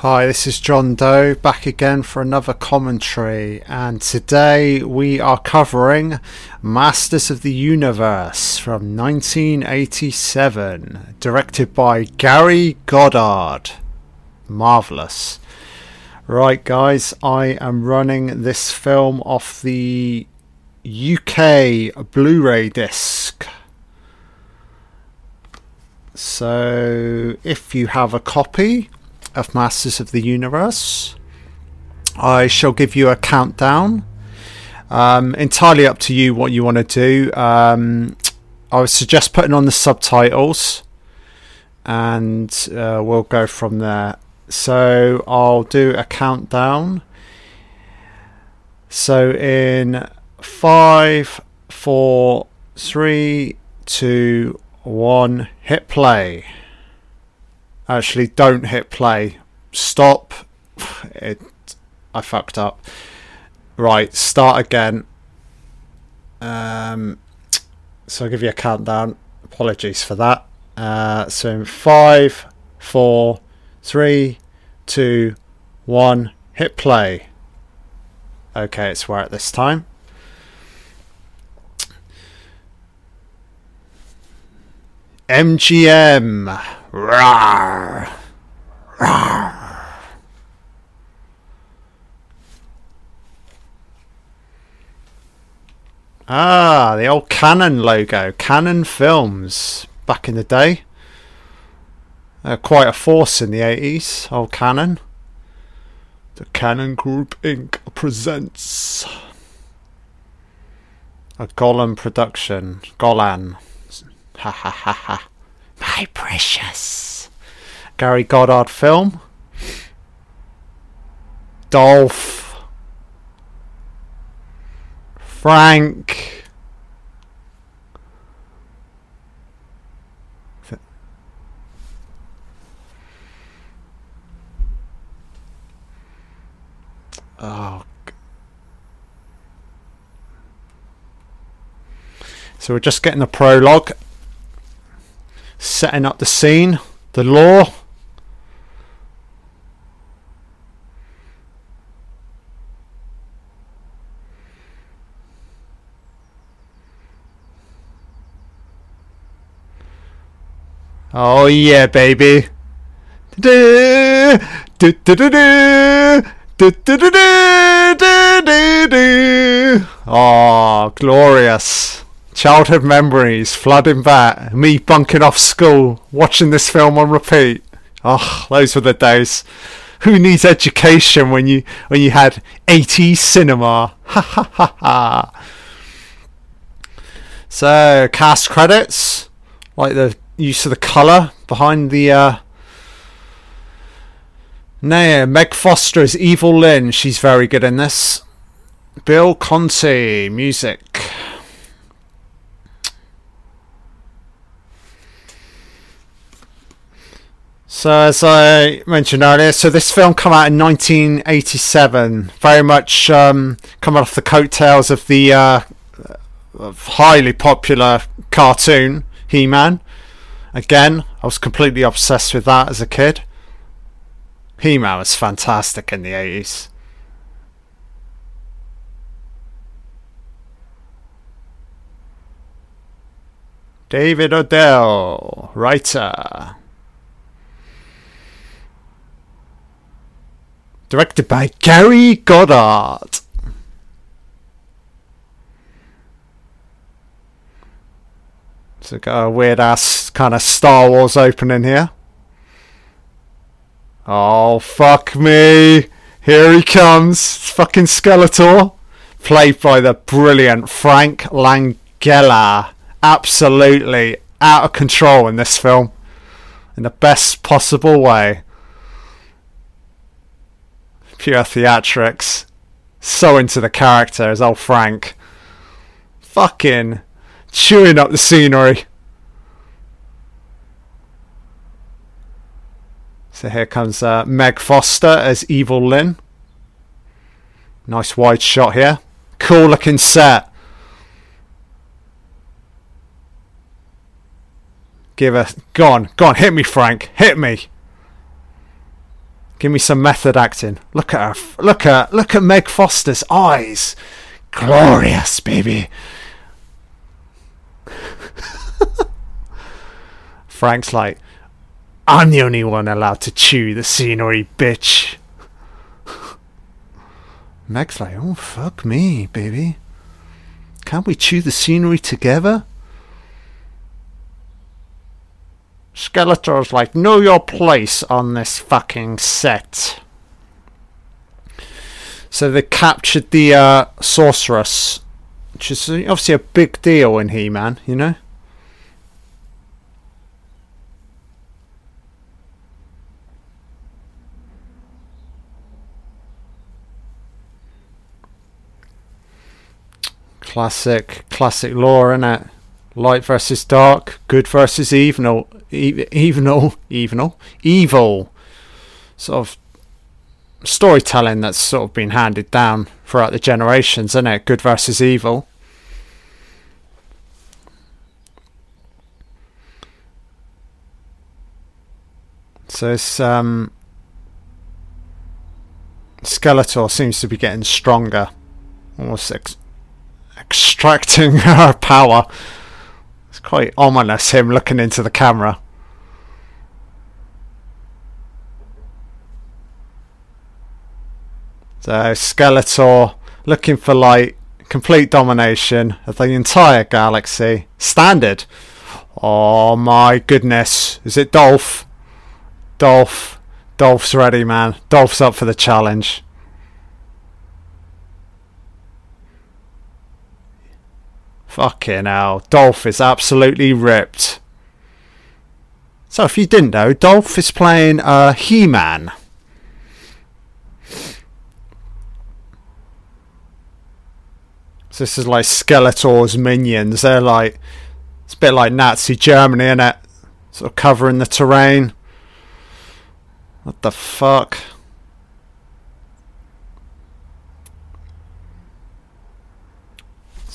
Hi, this is John Doe back again for another commentary, and today we are covering Masters of the Universe from 1987, directed by Gary Goddard. Marvellous. Right, guys, I am running this film off the UK Blu ray disc. So, if you have a copy, of Masters of the Universe. I shall give you a countdown. Um, entirely up to you what you want to do. Um, I would suggest putting on the subtitles and uh, we'll go from there. So I'll do a countdown. So in five, four, three, two, one, hit play. Actually, don't hit play. Stop. It. I fucked up. Right, start again. Um, so I'll give you a countdown. Apologies for that. Uh, so in five, four, three, two, one, hit play. Okay, it's where at this time. MGM. Rawr. Rawr. Ah, the old Cannon logo. Cannon Films back in the day. Uh, quite a force in the 80s. Old Cannon. The Cannon Group Inc. presents a Golan production. Golan. Ha ha ha ha. My precious. Gary Goddard film. Dolph. Frank. Oh. So we're just getting the prologue setting up the scene, the lore. Oh yeah, baby. Oh, glorious childhood memories flooding back. Me bunking off school, watching this film on repeat. Oh, those were the days. Who needs education when you when you had 80s cinema? Ha ha ha ha. So cast credits, like the use of the colour behind the. Uh, Nah, Meg Foster is Evil Lynn. She's very good in this. Bill Conti, music. So as I mentioned earlier, so this film came out in 1987, very much um, coming off the coattails of the uh, highly popular cartoon He-Man. Again, I was completely obsessed with that as a kid. He-Man was fantastic in the 80s. David Odell, writer. Directed by Gary Goddard. So got a weird ass kind of Star Wars opening here. Oh fuck me! Here he comes, it's fucking Skeletor, played by the brilliant Frank Langella. Absolutely out of control in this film, in the best possible way pure theatrics. So into the character as old Frank. Fucking chewing up the scenery. So here comes uh, Meg Foster as Evil Lynn. Nice wide shot here. Cool looking set. Give a. Go on, go on, hit me, Frank. Hit me. Give me some method acting. Look at her. Look at look at Meg Foster's eyes. Glorious, baby. Frank's like, I'm the only one allowed to chew the scenery, bitch. Meg's like, oh fuck me, baby. Can't we chew the scenery together? Skeletor's like, know your place on this fucking set. So they captured the uh, sorceress, which is obviously a big deal in He-Man, you know. Classic, classic lore, innit? Light versus dark, good versus evil, evil, evil, evil. Sort of storytelling that's sort of been handed down throughout the generations, isn't it? Good versus evil. So it's um, Skeletor seems to be getting stronger, almost ex- extracting her power. It's quite ominous, him looking into the camera. So Skeletor looking for like complete domination of the entire galaxy. Standard. Oh my goodness. Is it Dolph? Dolph. Dolph's ready, man. Dolph's up for the challenge. Fucking hell. Dolph is absolutely ripped. So if you didn't know, Dolph is playing uh, He-Man. So this is like Skeletor's minions. They're like it's a bit like Nazi Germany, isn't it? Sort of covering the terrain. What the fuck?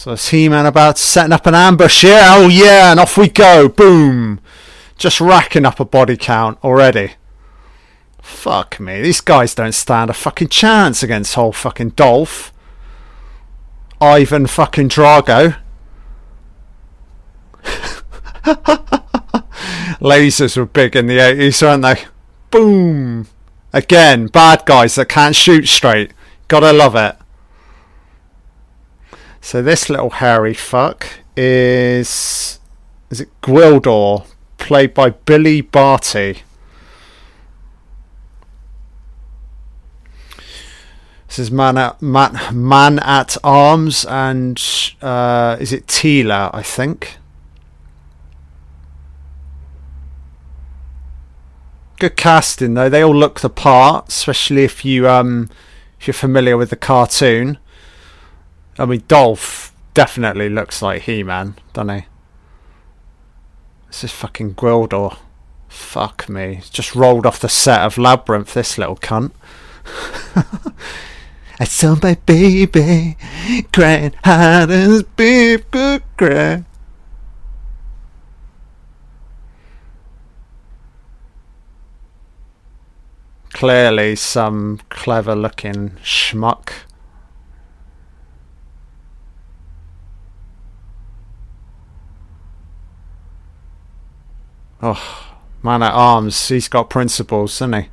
So it's He-Man about setting up an ambush here. Oh yeah, and off we go. Boom. Just racking up a body count already. Fuck me. These guys don't stand a fucking chance against whole fucking Dolph. Ivan fucking Drago. Lasers were big in the 80s, weren't they? Boom. Again, bad guys that can't shoot straight. Gotta love it. So this little hairy fuck is is it Gwildor, played by Billy Barty. This is man at man, man at arms, and uh, is it Teela? I think. Good casting though. They all look the part, especially if you um if you're familiar with the cartoon. I mean, Dolph definitely looks like He-Man, doesn't he? This is fucking Gwildor. Fuck me. Just rolled off the set of Labyrinth, this little cunt. I saw my baby crying hard as could cry. Clearly some clever looking schmuck Oh, man at arms. He's got principles, hasn't he?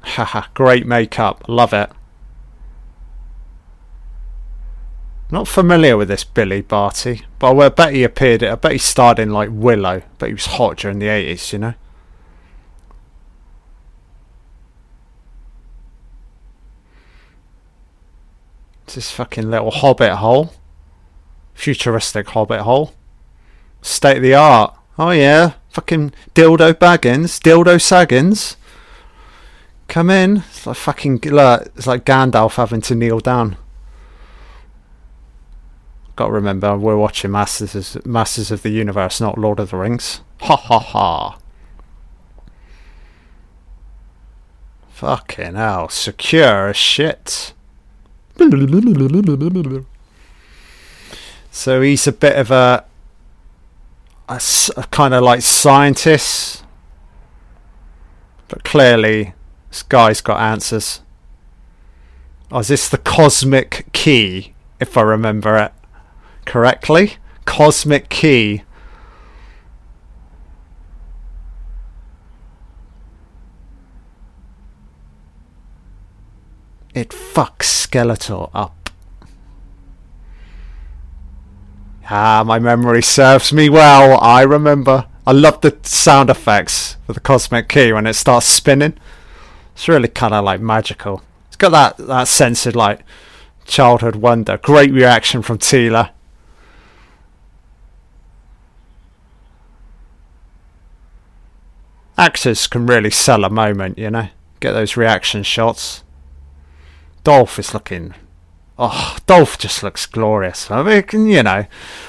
Haha, great makeup. Love it. Not familiar with this Billy Barty, but I bet he appeared. I bet he starred in like Willow, but he was hot during the eighties, you know. It's this fucking little hobbit hole futuristic hobbit hole. State of the art. Oh yeah, fucking dildo baggins, dildo saggins. Come in. It's like fucking. It's like Gandalf having to kneel down. Got to remember, we're watching Masters of, Masters of the Universe, not Lord of the Rings. Ha ha ha. Fucking hell, secure as shit. So he's a bit of a. a, a kind of like scientist, but clearly this guy's got answers. Oh, is this the cosmic key? If I remember it correctly, cosmic key. It fucks Skeletor up. Ah, my memory serves me well. I remember. I love the sound effects for the cosmic key when it starts spinning. It's really kind of like magical. It's got that that sense of like childhood wonder. Great reaction from Teela. Actors can really sell a moment, you know. Get those reaction shots. Dolph is looking. Oh, Dolph just looks glorious. I mean, you know,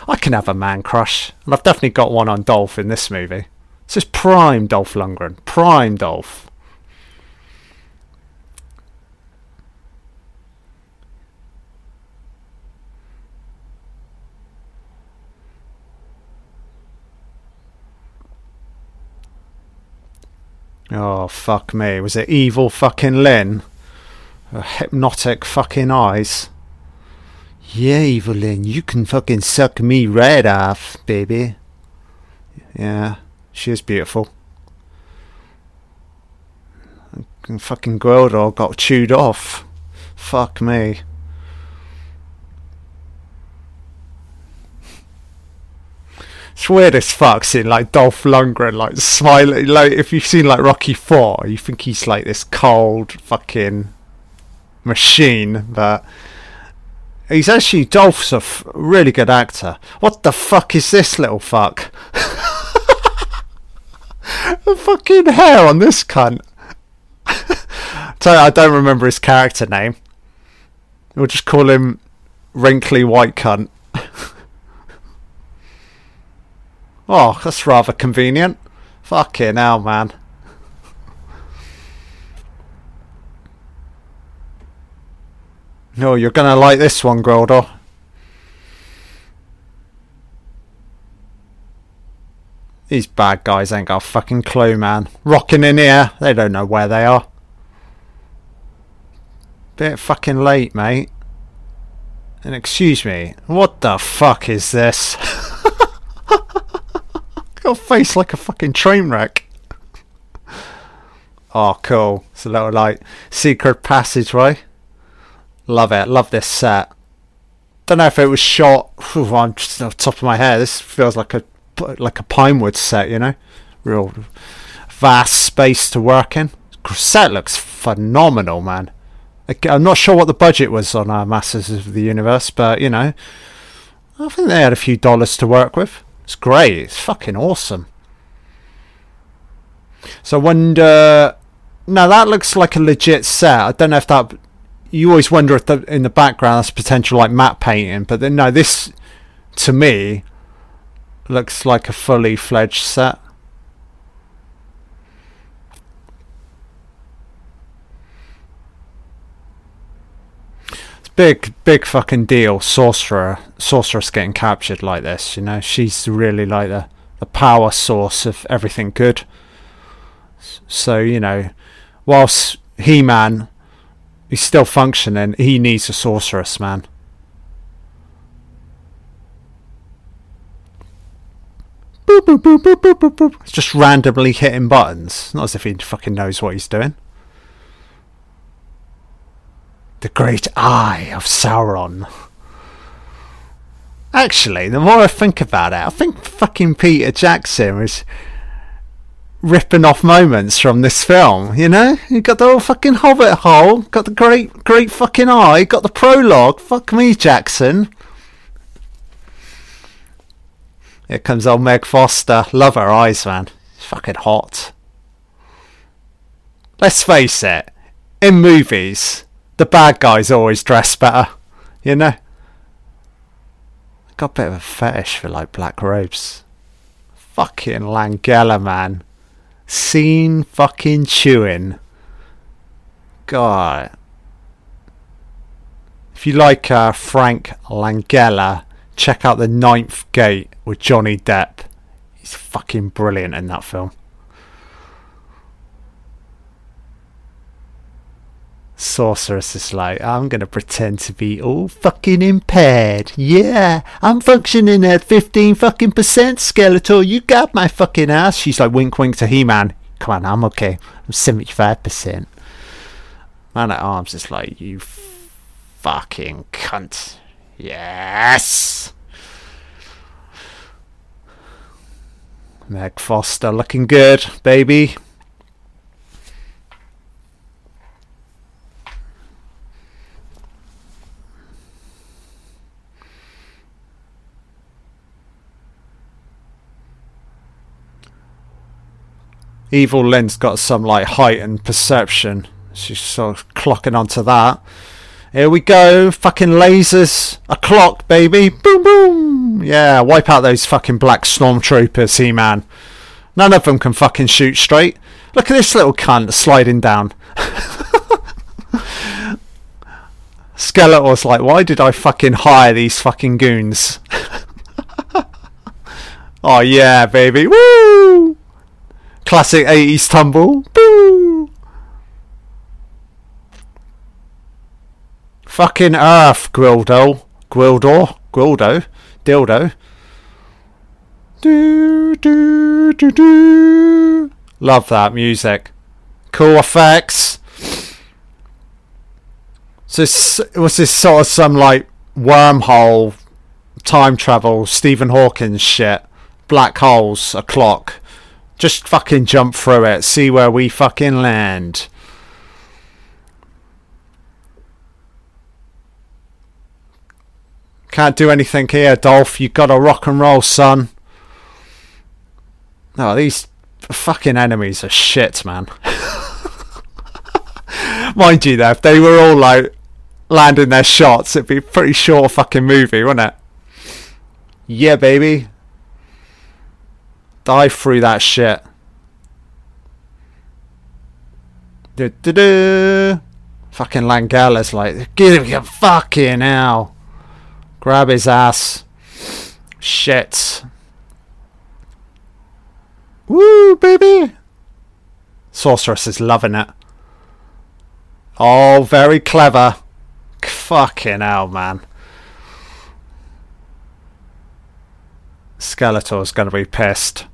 I can have a man crush, and I've definitely got one on Dolph in this movie. This is prime Dolph Lundgren, prime Dolph. Oh fuck me! Was it evil fucking Lynn? hypnotic fucking eyes. Yeah, Evil Lynn, you can fucking suck me right off, baby. Yeah, she is beautiful. And fucking Gwildor got chewed off. Fuck me. It's weird as fuck seeing like Dolph Lundgren like smiling. Like if you've seen like Rocky Four, you think he's like this cold fucking machine, but he's actually Dolph's a f- really good actor. What the fuck is this little fuck? the fucking hair on this cunt. I don't remember his character name. We'll just call him Wrinkly White Cunt. oh, that's rather convenient. Fucking hell, man. No, you're gonna like this one, Gwildor. These bad guys ain't got a fucking clue, man. Rocking in here, they don't know where they are. Bit fucking late, mate. And excuse me, what the fuck is this? got a face like a fucking train wreck. Oh, cool. It's a little like secret passageway. Love it. Love this set. Don't know if it was shot. Whew, I'm just off top of my head. This feels like a like a Pinewood set, you know, real vast space to work in. Set looks phenomenal, man. I'm not sure what the budget was on our Masters of the Universe, but you know, I think they had a few dollars to work with. It's great. It's fucking awesome. So I wonder. Now that looks like a legit set. I don't know if that you always wonder if the, in the background that's potential like matte painting, but then no, this to me looks like a fully fledged set. It's big, big fucking deal. Sorcerer, sorceress getting captured like this. You know, she's really like the the power source of everything good. So you know, whilst He Man He's still functioning. He needs a sorceress, man. Boop, boop, boop, boop, boop, boop, boop. It's just randomly hitting buttons. Not as if he fucking knows what he's doing. The great eye of Sauron. Actually, the more I think about it, I think fucking Peter Jackson was ripping off moments from this film. You know, you got the whole fucking Hobbit hole, got the great, great fucking eye, got the prologue. Fuck me, Jackson. Here comes old Meg Foster. Love her eyes, man. It's fucking hot. Let's face it, in movies, the bad guys always dress better. You know? I got a bit of a fetish for like black robes. Fucking Langella, man. Scene fucking chewing. God. If you like uh, Frank Langella, check out The Ninth Gate with Johnny Depp. He's fucking brilliant in that film. Sorceress is like, I'm gonna pretend to be all fucking impaired. Yeah, I'm functioning at 15 fucking percent, Skeletor. You got my fucking ass. She's like, wink, wink to He Man. Come on, I'm okay. I'm 75%. Man at Arms is like, you fucking cunt. Yes! Meg Foster looking good, baby. Evil Lynn's got some like heightened perception. She's sort of clocking onto that. Here we go, fucking lasers, a clock, baby, boom, boom. Yeah, wipe out those fucking black stormtroopers, He-Man. None of them can fucking shoot straight. Look at this little cunt sliding down. Skeletor's like, why did I fucking hire these fucking goons? oh yeah, baby, woo! Classic 80s tumble. Boo! Fucking Earth, Gwildo. Gwildor? Gwildo? Dildo? Do, do, do, do. Love that music. Cool effects. So it was this sort of some like wormhole time travel Stephen Hawking shit. Black holes, a clock. Just fucking jump through it. See where we fucking land. Can't do anything here, Dolph. You gotta rock and roll, son. No, these fucking enemies are shit, man. Mind you, though, if they were all like landing their shots, it'd be a pretty short fucking movie, wouldn't it? Yeah, baby. Dive through that shit. Du, du, du. Fucking Langella's like, give me a fucking hell. Grab his ass. Shit. Woo, baby. Sorceress is loving it. Oh, very clever. Fucking hell, man. Skeletor's gonna be pissed.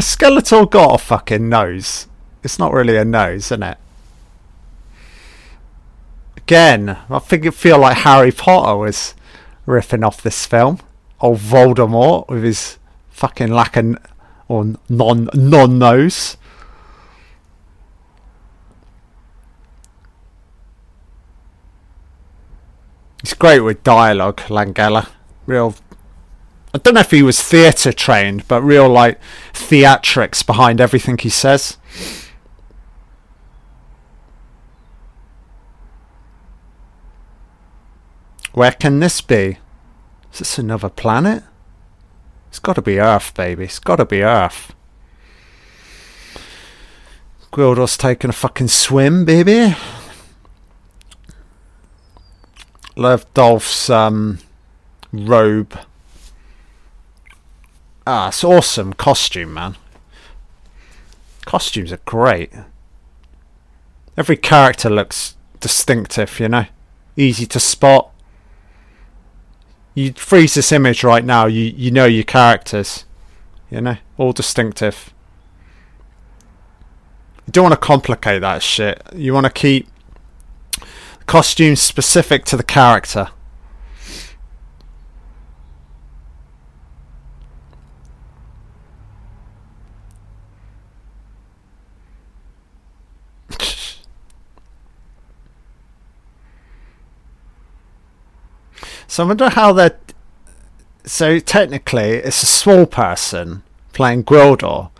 A Skeletor got a fucking nose. It's not really a nose, isn't it? Again, I think it feel like Harry Potter was riffing off this film. Old Voldemort with his fucking lack of or non non nose. It's great with dialogue, Langella. Real I don't know if he was theatre trained, but real like theatrics behind everything he says. Where can this be? Is this another planet? It's got to be Earth, baby. It's got to be Earth. Gwildor's taking a fucking swim, baby. Love Dolph's um, robe. Ah, it's awesome costume, man. Costumes are great. Every character looks distinctive, you know? Easy to spot. You freeze this image right now, you, you know your characters. You know? All distinctive. You don't want to complicate that shit. You want to keep costumes specific to the character. So I wonder how they're. So technically, it's a small person playing Gwildor,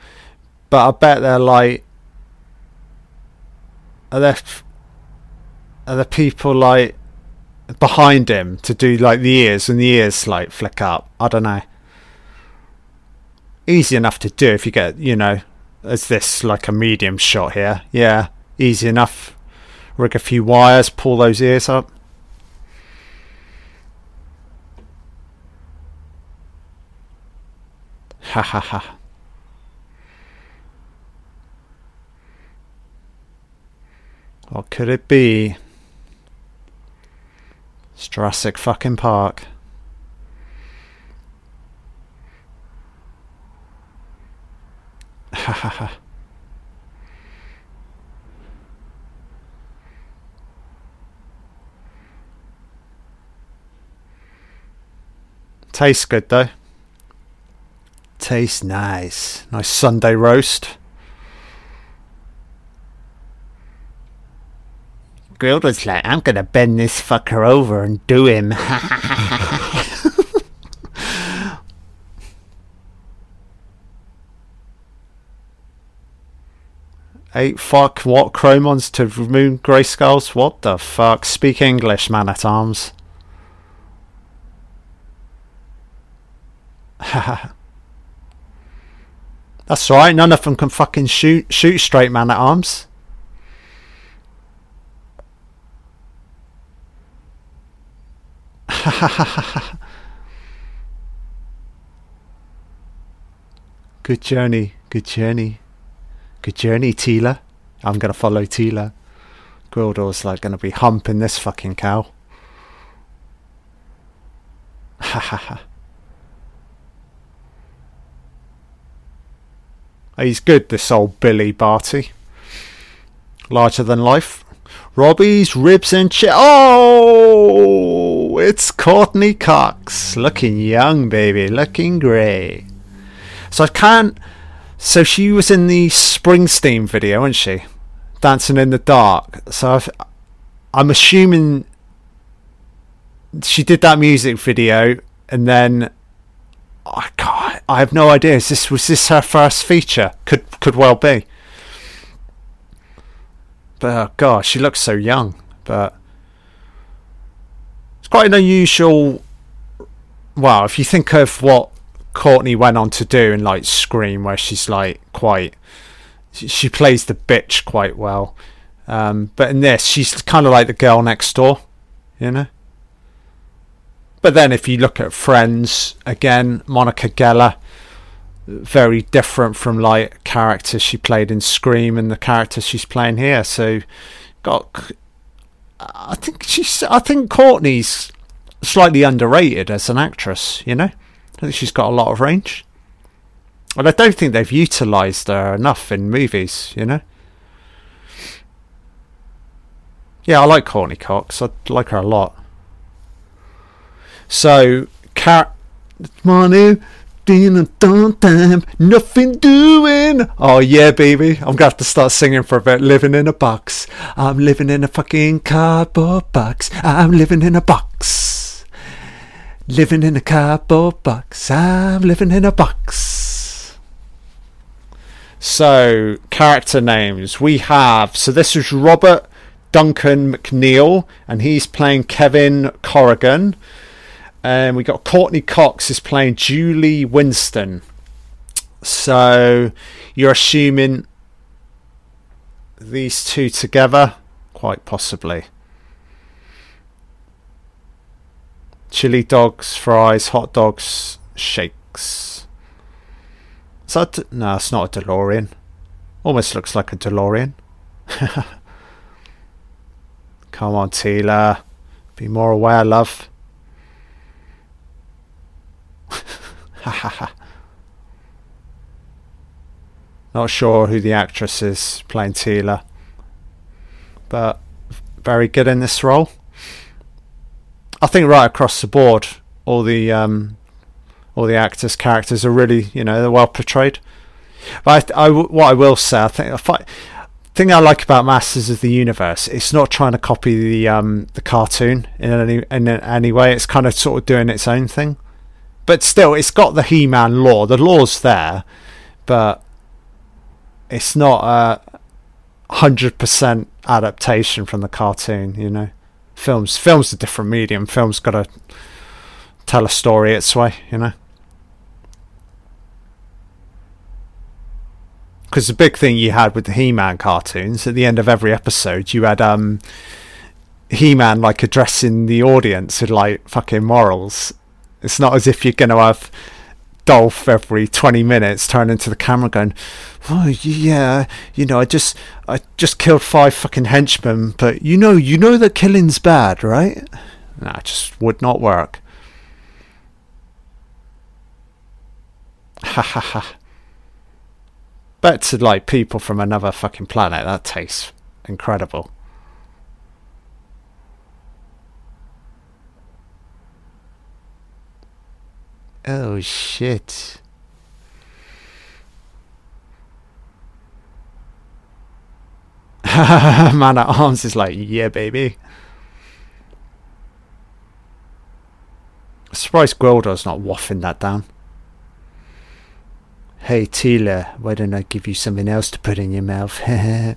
but I bet they're like. Are there. Are there people like behind him to do like the ears and the ears like flick up? I don't know. Easy enough to do if you get, you know, as this like a medium shot here. Yeah, easy enough. Rig a few wires, pull those ears up. Ha ha ha. What could it be? It's Jurassic fucking Park. Ha ha ha. Tastes good though. Tastes nice. Nice Sunday roast. Grilled was like, I'm gonna bend this fucker over and do him. Eight fuck what chromons to remove Grayskull's? What the fuck? Speak English, man at arms. That's right, none of them can fucking shoot shoot straight man at arms. good journey, good journey. Good journey, Teela. I'm gonna follow Teela. Gwildor's like gonna be humping this fucking cow. Ha ha ha. He's good, this old Billy Barty. Larger than life. Robbie's ribs and chest. Oh, it's Courteney Cox. Looking young, baby. Looking great. So I can't. So she was in the Springsteen video, wasn't she? Dancing in the Dark. So I've, I'm assuming she did that music video and then I can't, I have no idea. Is this was this her first feature? Could could well be. But oh god, she looks so young. But it's quite an unusual. Well, if you think of what Courteney went on to do in like Scream, where she's like quite, she plays the bitch quite well. Um, but in this, she's kind of like the girl next door, you know. But then if you look at Friends, again, Monica Geller, very different from like characters she played in Scream and the characters she's playing here. So got I think she's I think Courteney's slightly underrated as an actress, you know? I think she's got a lot of range. And I don't think they've utilised her enough in movies, you know? Yeah, I like Courteney Cox. I like her a lot. So, car- morning, nothing doing. Oh yeah, baby, I'm gonna have to start singing for a bit. Living in a box. I'm living in a fucking cardboard box. I'm living in a box. Living in a cardboard box. I'm living in a box. So, character names we have. So this is Robert Duncan McNeill, and he's playing Kevin Corrigan. And we got Courteney Cox is playing Julie Winston. So you're assuming these two together? Quite possibly. Chili dogs, fries, hot dogs, shakes. Is that no, it's not a DeLorean. Almost looks like a DeLorean. Come on, Teela. Be more aware, love. Not sure who the actress is playing Teela, but very good in this role. I think right across the board, all the um, all the actors' characters are really, you know, they're well portrayed. But I, I, what I will say, I think, I thing I like about Masters of the Universe, it's not trying to copy the um, the cartoon in any in any way. It's kind of sort of doing its own thing but still, it's got the He-Man lore. The lore's there, but it's not a hundred percent adaptation from the cartoon. You know, films films a different medium. Films got to tell a story its way. You know. Because the big thing you had with the He-Man cartoons, at the end of every episode, you had um, He-Man like addressing the audience with like fucking morals, it's not as if you're going to have Dolph every 20 minutes turning to the camera going, oh yeah, you know, I just I just killed five fucking henchmen, but you know, you know that killing's bad, right? Nah, it just would not work. Ha ha ha. Bet to like people from another fucking planet, that tastes incredible. Oh shit. Man at Arms is like, yeah, baby. Surprised Gwildor's not waffing that down. Hey, Teela, why don't I give you something else to put in your mouth?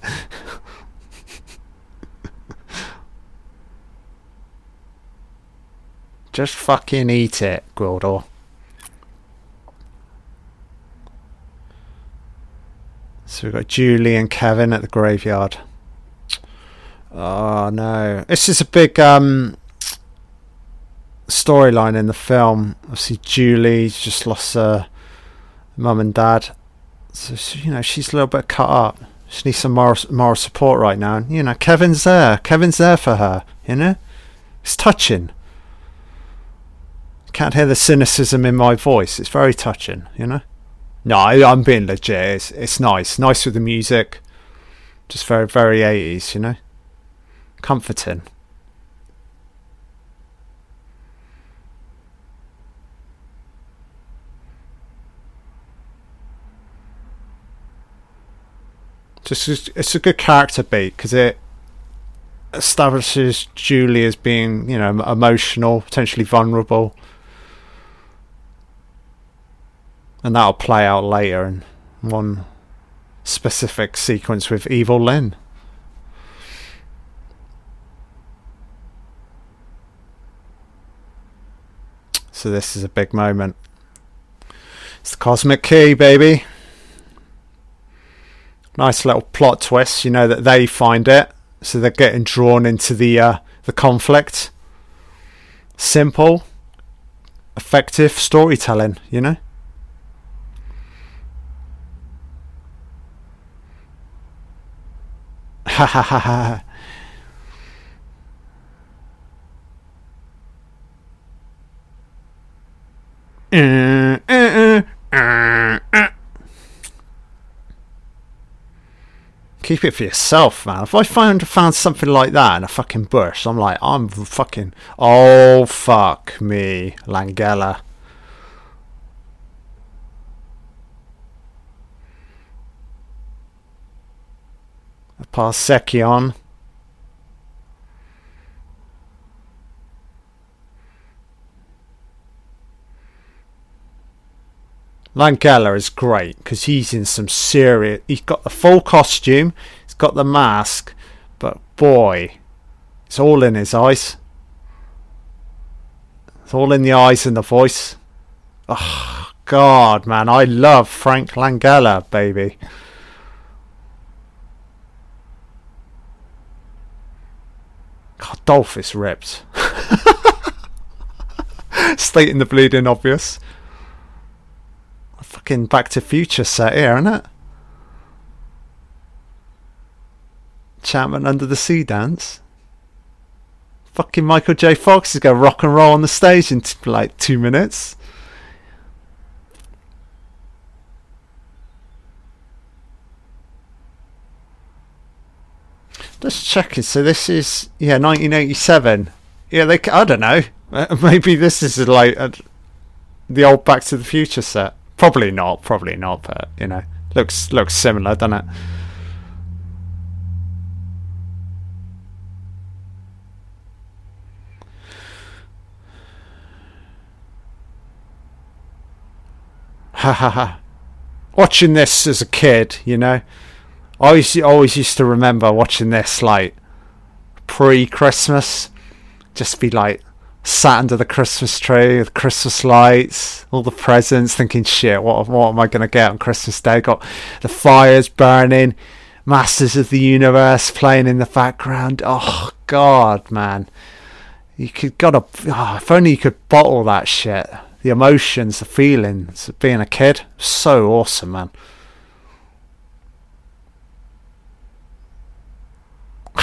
Just fucking eat it, Gwildor. So we've got Julie and Kevin at the graveyard. Oh no. This is a big um, storyline in the film. Obviously, Julie's just lost her mum and dad. So, you know, she's a little bit cut up. She needs some moral, moral support right now. And, you know, Kevin's there. Kevin's there for her, you know? It's touching. Can't hear the cynicism in my voice. It's very touching, you know? No, I, am being legit. It's, it's nice. Nice with the music. Just very, very 80s, you know? Comforting. Just it's a good character beat because it establishes Julie as being, you know, emotional, potentially vulnerable, and that'll play out later in one specific sequence with Evil Lynn. So this is a big moment. It's the cosmic key, baby. Nice little plot twist, you know that they find it, so they're getting drawn into the uh, the conflict. Simple, effective storytelling, you know. Ha ha ha ha. Keep it for yourself, man. If I found found something like that in a fucking bush, I'm like, I'm fucking. Oh fuck me, Langella. Parsekion. Langella is great because he's in some serious. He's got the full costume, he's got the mask, but boy, it's all in his eyes. It's all in the eyes and the voice. Oh, God, man, I love Frank Langella, baby. God, Dolph is ripped. Stating the bleeding obvious fucking Back to Future set here, isn't it? Enchantment under the sea dance. Fucking Michael J. Fox is going to rock and roll on the stage in like two minutes. Let's check it. So this is yeah, 1987. Yeah, they. I don't know. Uh, maybe this is like a, uh, the old Back to the Future set. Probably not, probably not, but you know, looks looks similar, doesn't it? Ha ha ha. Watching this as a kid, you know, I always, always used to remember watching this like pre Christmas. Just be like, sat under the Christmas tree with Christmas lights, all the presents, thinking, shit, what, what am I going to get on Christmas Day? Got the fires burning, Masters of the Universe playing in the background. Oh, God, man. You could got to, oh, if only you could bottle that shit. the emotions, the feelings of being a kid. So awesome, man.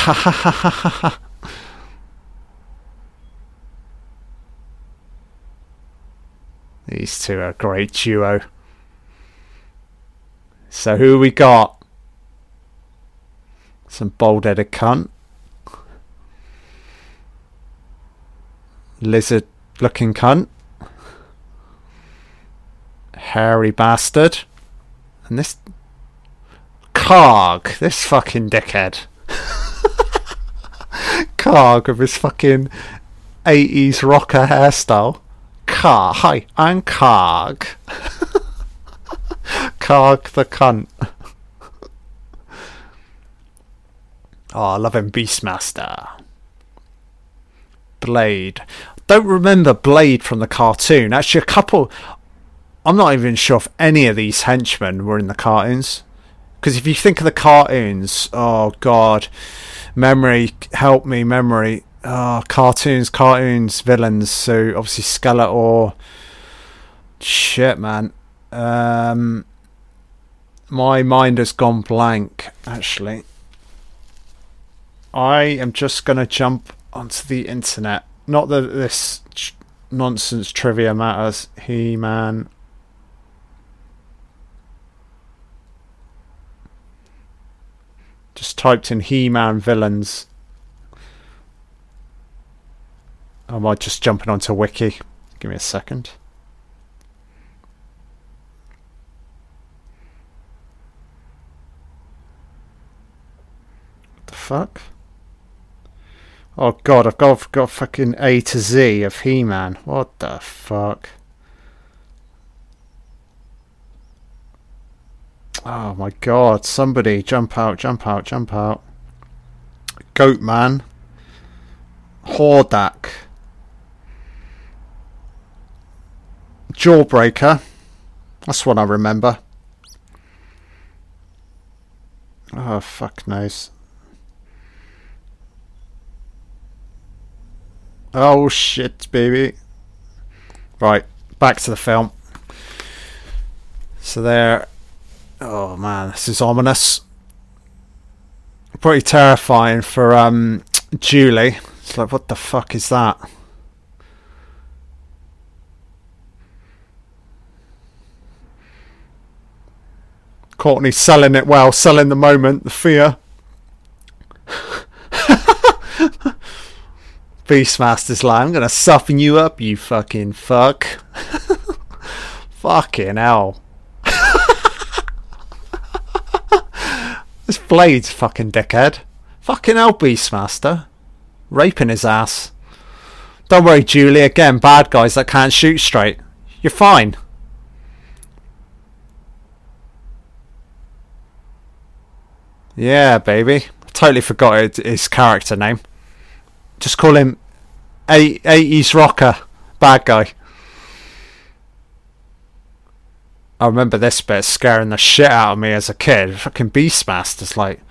Ha ha ha ha ha. These two are a great duo. So who we got? Some bald-headed cunt. Lizard-looking cunt. Hairy bastard. And this... Karg. This fucking dickhead. Karg with his fucking 80s rocker hairstyle. Car. Hi, I'm Karg. Karg the cunt. oh, I love him, Beastmaster. Blade. Don't remember Blade from the cartoon. Actually, a couple. I'm not even sure if any of these henchmen were in the cartoons. Because if you think of the cartoons, oh god, memory, help me, memory. Oh, cartoons, cartoons, villains. So obviously Skeletor. Shit, man. Um, my mind has gone blank. Actually, I am just gonna jump onto the internet. Not that this nonsense trivia matters. He Man. Just typed in He Man villains. I might just jumping onto wiki. Give me a second. What the fuck? Oh god, I've got, I've got fucking A to Z of He-Man. What the fuck? Oh my god, somebody jump out, jump out, jump out. Goatman. Hordak. Jawbreaker. That's what I remember. Oh, fuck knows. Oh shit, baby. Right, back to the film. So there. Oh man, this is ominous. Pretty terrifying for um Julie. It's like, what the fuck is that? Courteney selling it well, selling the moment, the fear. Beastmaster's like, I'm gonna soften you up, you fucking fuck. fucking hell. this Blade's fucking dickhead. Fucking hell, Beastmaster. Raping his ass. Don't worry, Julie, again, bad guys that can't shoot straight. You're fine. Yeah, baby. Totally forgot his character name. Just call him 80s rocker. Bad guy. I remember this bit scaring the shit out of me as a kid. Fucking Beastmaster's like,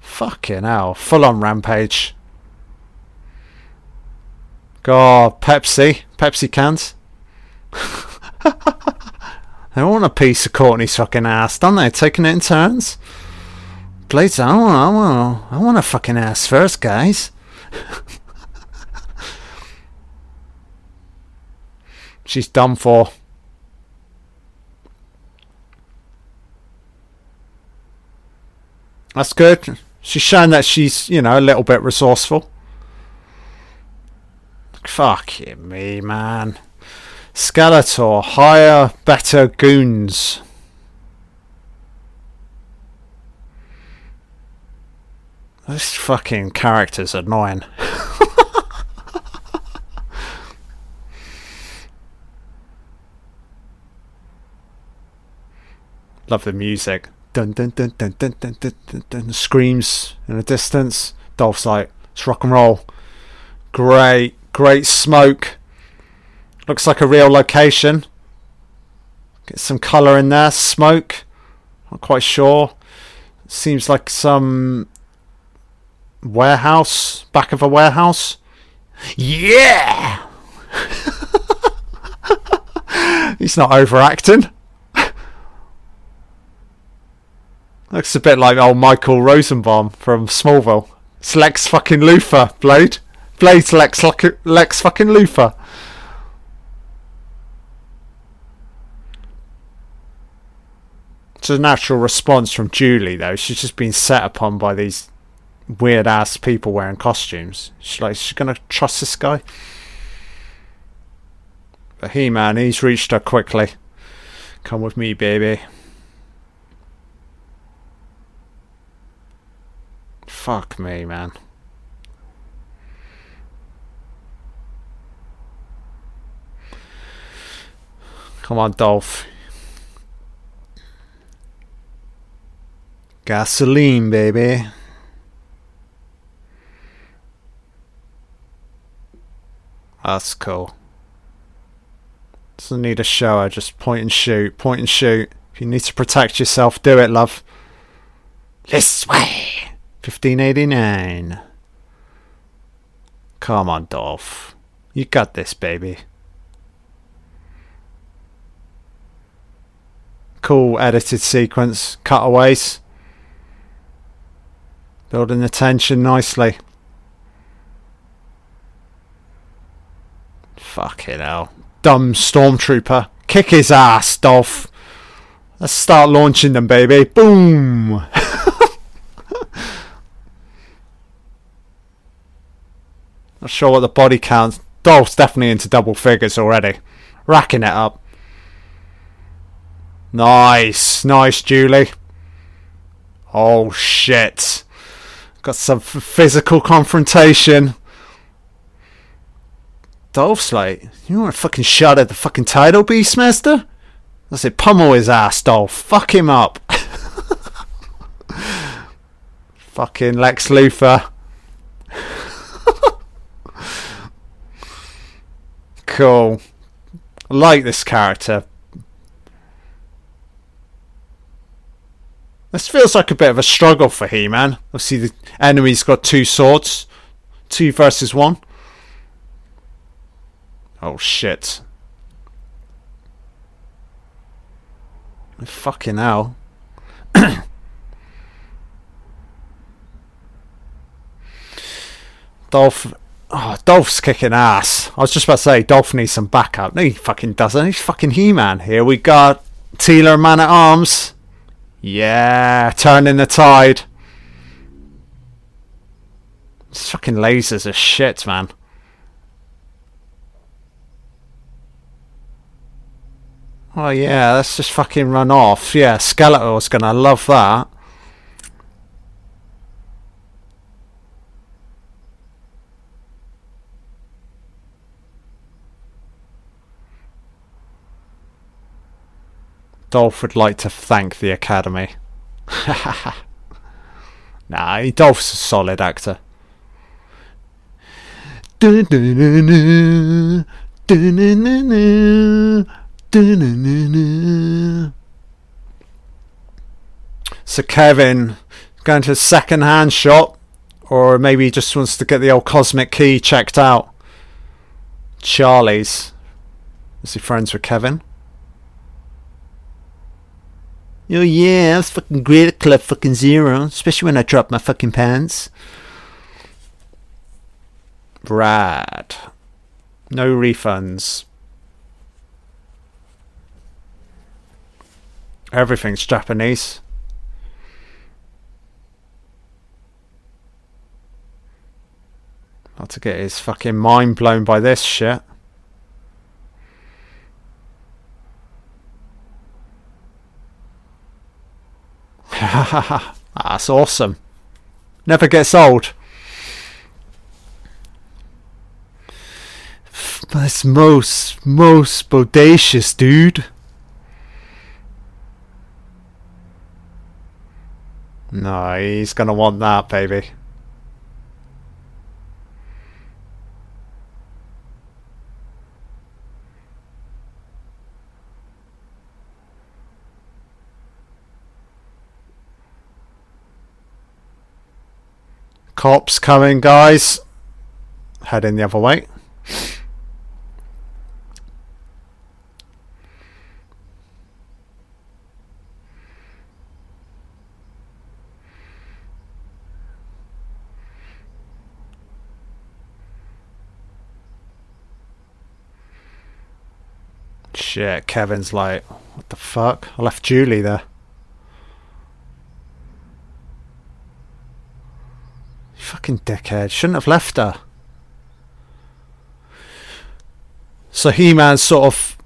fucking hell. Full on rampage. God, Pepsi. Pepsi cans. they want a piece of Courteney's fucking ass, don't they? Taking it in turns. Blades, I want, I want, I want a fucking ass first, guys. She's done for. That's good. She's shown that she's, you know, a little bit resourceful. Fucking me, man. Skeletor, hire better goons. This fucking character's annoying. Love the music. Dun dun dun dun dun dun dun dun, dun. Screams in the distance. Dolph's like, it's rock and roll. Great, great smoke. Looks like a real location. Get some colour in there. Smoke. Not quite sure. Seems like some warehouse, back of a warehouse. Yeah. He's not overacting. Looks a bit like old Michael Rosenbaum from Smallville. It's Lex fucking Luthor, Blade. Blade's Lex, Lex fucking Luthor. It's a natural response from Julie, though. She's just been set upon by these weird ass people wearing costumes. She's like, she's gonna trust this guy. But he man, he's reached her quickly. Come with me, baby. Fuck me, man. Come on, Dolph. Gasoline, baby. That's cool. Doesn't need a shower, just point and shoot, point and shoot. If you need to protect yourself, do it, love. This way! 1589. Come on, Dolph. You got this, baby. Cool edited sequence, cutaways. Building the tension nicely. Fucking hell. Dumb stormtrooper. Kick his ass, Dolph. Let's start launching them, baby. Boom! Not sure what the body count. Dolph's definitely into double figures already. Racking it up. Nice. Nice, Julie. Oh, shit. Got some physical confrontation. Dolph's like, you want a fucking shot at the fucking title, Beastmaster? I said, pummel his ass, Dolph. Fuck him up. fucking Lex Luthor. cool. I like this character. This feels like a bit of a struggle for He-Man. Obviously, the enemy's got two swords. Two versus one. Oh, shit. Fucking hell. Dolph Oh, Dolph's kicking ass. I was just about to say, Dolph needs some backup. No, he fucking doesn't. He's fucking He-Man. Here we got Teela Man at Arms. Yeah, turning the tide. This fucking lasers are shit, man. Oh yeah, let's just fucking run off. Yeah, Skeletor's gonna love that. Dolph would like to thank the Academy. nah, Dolph's a solid actor. So Kevin going to a second hand shop or maybe he just wants to get the old cosmic key checked out. Charlie's. Is he friends with Kevin? Oh yeah, was fucking great at Club fucking Zero, especially when I dropped my fucking pants. Right. No refunds. Everything's Japanese. Not to get his fucking mind blown by this shit. That's awesome. Never gets old. That's most, most bodacious, dude. No, he's gonna want that, baby. Cops coming, guys. Heading the other way. Shit, Kevin's like, what the fuck? I left Julie there. Fucking dickhead. Shouldn't have left her. So He-Man's sort of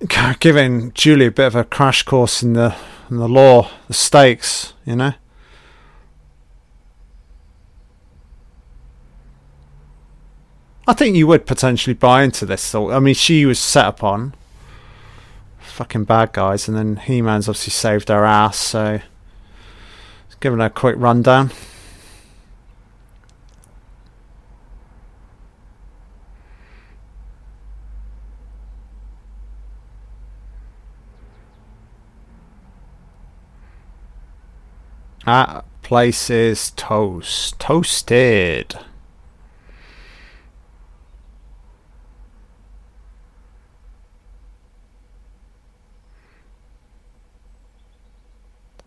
giving Julie a bit of a crash course in the in the lore, the stakes, you know. I think you would potentially buy into this thought. I mean, she was set upon fucking bad guys, and then He-Man's obviously saved her ass. So, giving her a quick rundown. That place is toast. Toasted.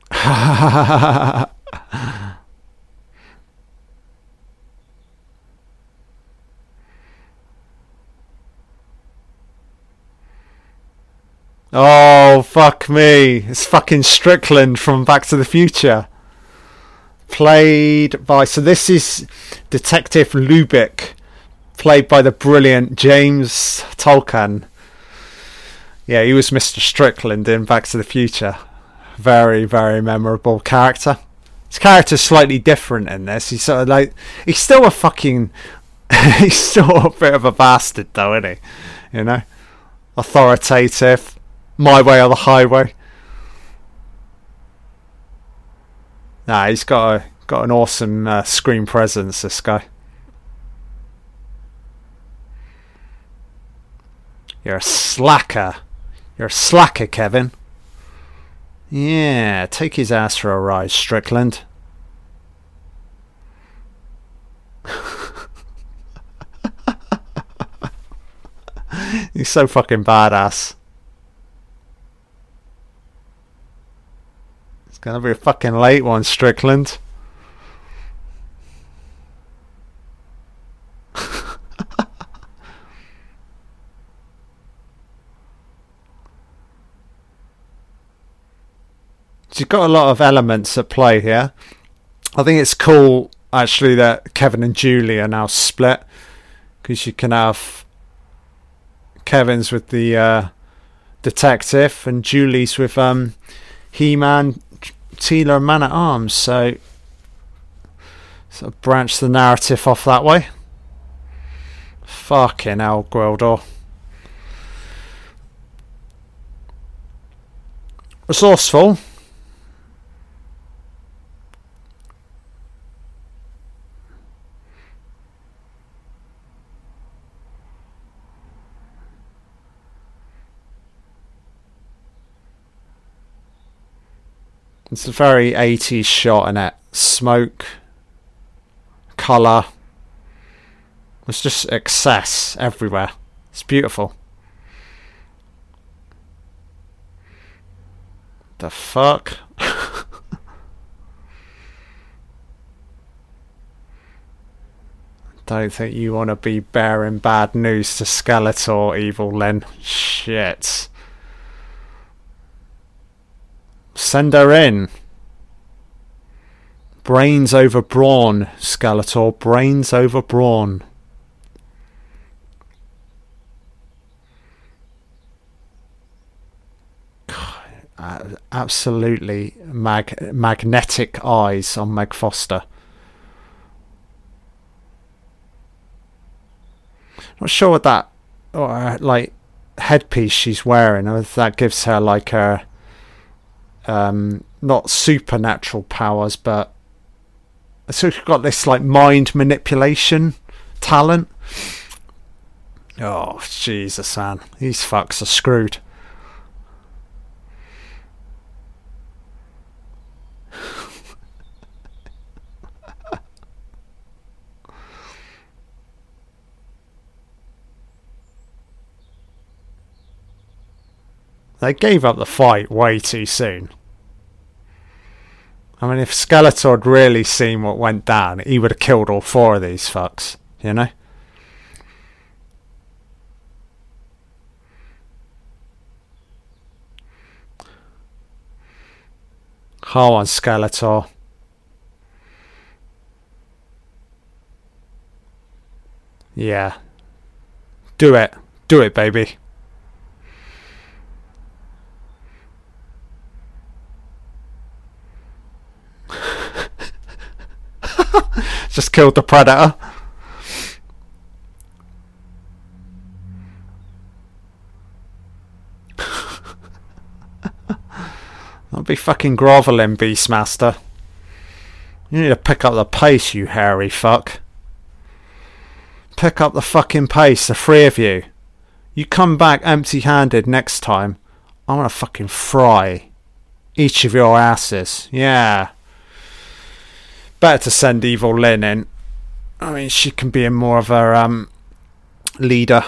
oh, fuck me. It's fucking Strickland from Back to the Future. Played by. So this is Detective Lubick, played by the brilliant James Tolkan. Yeah, he was Mr. Strickland in Back to the Future very, very memorable character. His character's slightly different in this. He's sort of like he's still a fucking he's still a bit of a bastard though, isn't he? You know? Authoritative, my way or the highway. Nah, he's got a got an awesome uh, screen presence. This guy. You're a slacker. You're a slacker, Kevin. Yeah, take his ass for a ride, Strickland. He's so fucking badass. Gonna be a fucking late one, Strickland. you've got a lot of elements at play here. I think it's cool actually that Kevin and Julie are now split because you can have Kevin's with the uh, detective and Julie's with um, He-Man, Teela, and Man at Arms. So of branch the narrative off that way. Fucking hell, Gwildor. Resourceful. It's a very 80s shot and it. Smoke, colour. It's just excess everywhere. It's beautiful. The fuck? Don't think you want to be bearing bad news to Skeletor, Evil Lyn. Shit. Send her in. Brains over brawn, Skeletor. Brains over brawn. Uh, absolutely mag- magnetic eyes on Meg Foster. Not sure what that or like headpiece she's wearing, if that gives her like a um, not supernatural powers, but so she's got this like mind manipulation talent. Oh Jesus, man, these fucks are screwed. They gave up the fight way too soon. I mean, if Skeletor had really seen what went down, he would have killed all four of these fucks, you know? Come on, Skeletor. Yeah. Do it. Do it, baby. Just killed the predator. I'll be fucking groveling, Beastmaster. You need to pick up the pace, you hairy fuck. Pick up the fucking pace, the three of you. You come back empty handed next time, I'm gonna fucking fry each of your asses. Yeah. Better to send Evil Lyn in. I mean, she can be a more of a um, leader.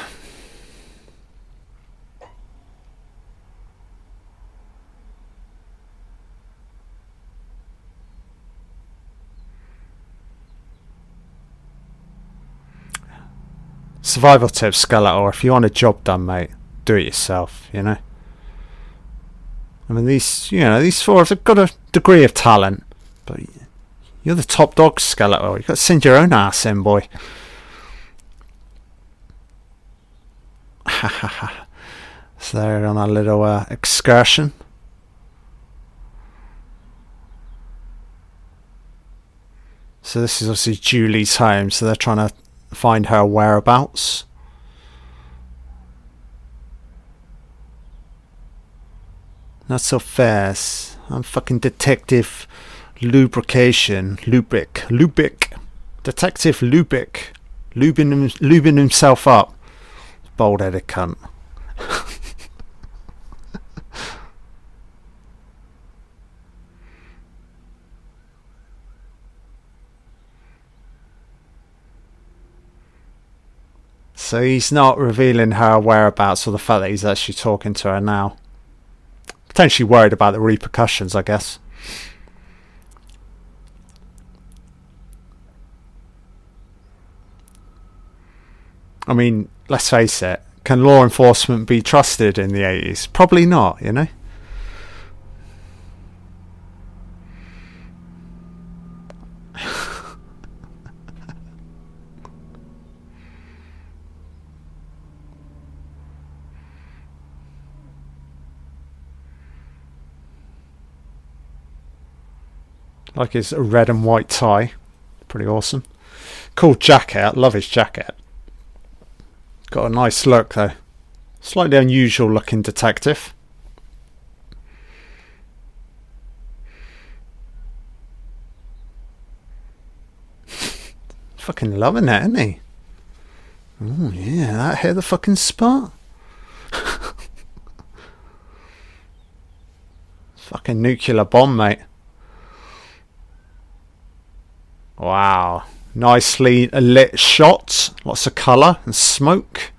Survival tips, Skeletor. If you want a job done, mate, do it yourself. You know. I mean, these you know these four have got a degree of talent, but you're the top dog, Skeletor. You've got to send your own ass in, boy. so they're on a little uh, excursion. So this is obviously Julie's home, so they're trying to find her whereabouts. Not so fast. I'm fucking detective lubrication. Lubick. Lubick. Detective Lubick. Lubing, lubing himself up. Bold headed cunt. So he's not revealing her whereabouts or the fact that he's actually talking to her now. Potentially worried about the repercussions, I guess. I mean, let's face it, can law enforcement be trusted in the 80s? Probably not, you know? Like his red and white tie. Pretty awesome. Cool jacket. Love his jacket. Got a nice look though. Slightly unusual looking detective. fucking loving it, isn't he? Oh yeah, that hit the fucking spot. fucking nuclear bomb, mate. Wow. Nicely lit shot. Lots of colour and smoke.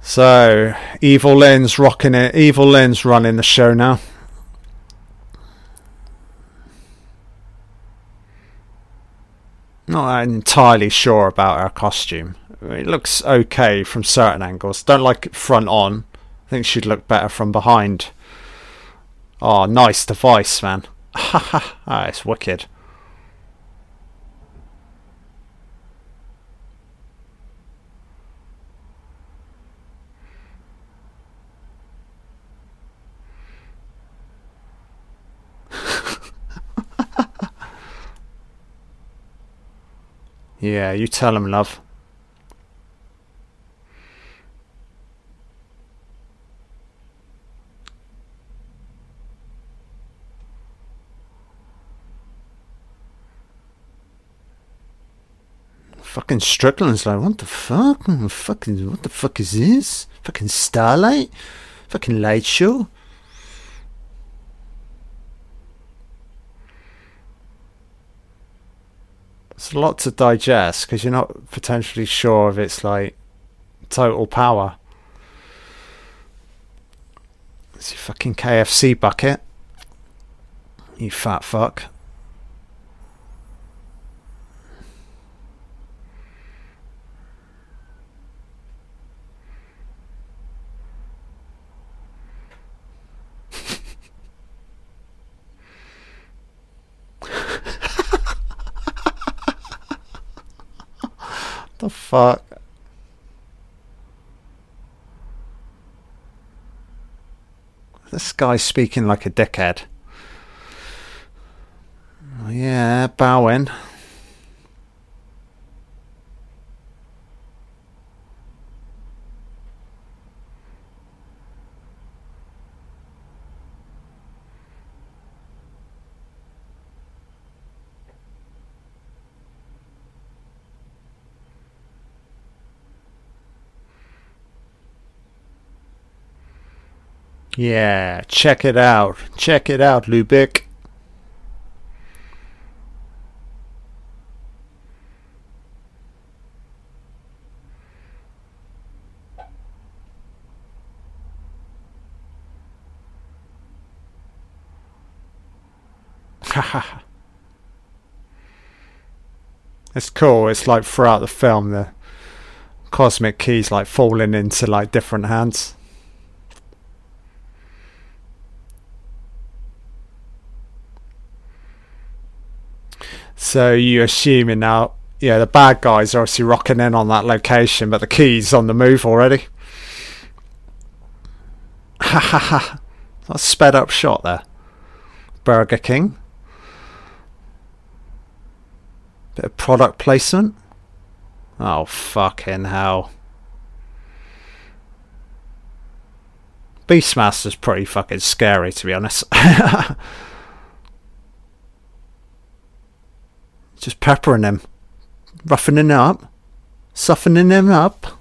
So, Evil Lyn's rocking it. Evil Lyn's running the show now. Not entirely sure about her costume. It looks okay from certain angles. Don't like it front on. I think she'd look better from behind. Oh, nice device, man. Ha ha, ah, it's wicked. yeah, you tell him, love. Fucking Strickland's like, what the fuck? Mm, fucking, what the fuck is this? Fucking Starlight? Fucking light show? It's a lot to digest because you're not potentially sure if it's like total power. It's your fucking KFC bucket. You fat fuck. The fuck? This guy's speaking like a dickhead. Yeah, bowing. Yeah, check it out. Check it out, Lubick. it's cool. It's like throughout the film, the cosmic keys like falling into like different hands. So you assuming now, yeah, the bad guys are obviously rocking in on that location, but the key's on the move already. Ha ha ha. That's sped up shot there. Burger King. Bit of product placement. Oh, fucking hell. Beastmaster's pretty fucking scary, to be honest. Just peppering him, roughening him up, softening him up.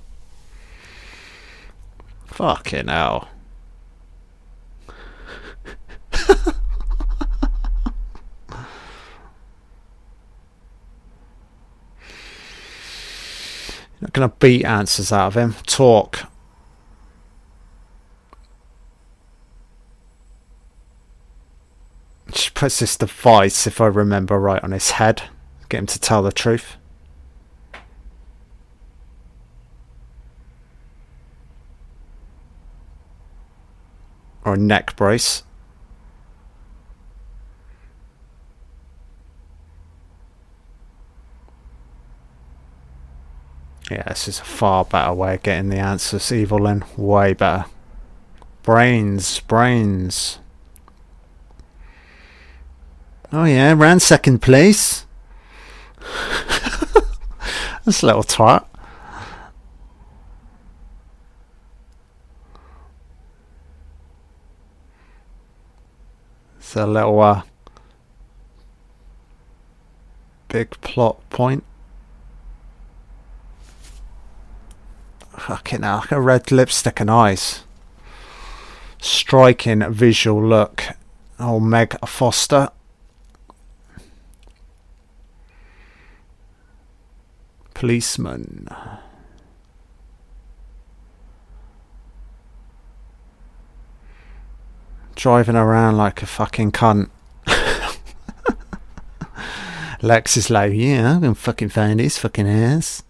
Fucking hell. not going to beat answers out of him. Talk. She puts this device, if I remember right, on his head. Get him to tell the truth. Or a neck brace. Yeah, this is a far better way of getting the answers, Evil Lyn. Way better. Brains, brains. Oh yeah, ran second place. this little twat. It's a little uh, big plot point. Fucking hell, a red lipstick and eyes. Striking visual look. Oh, Meg Foster. Policeman. Driving around like a fucking cunt. Lex is like, yeah, I'm gonna fucking find his fucking ass.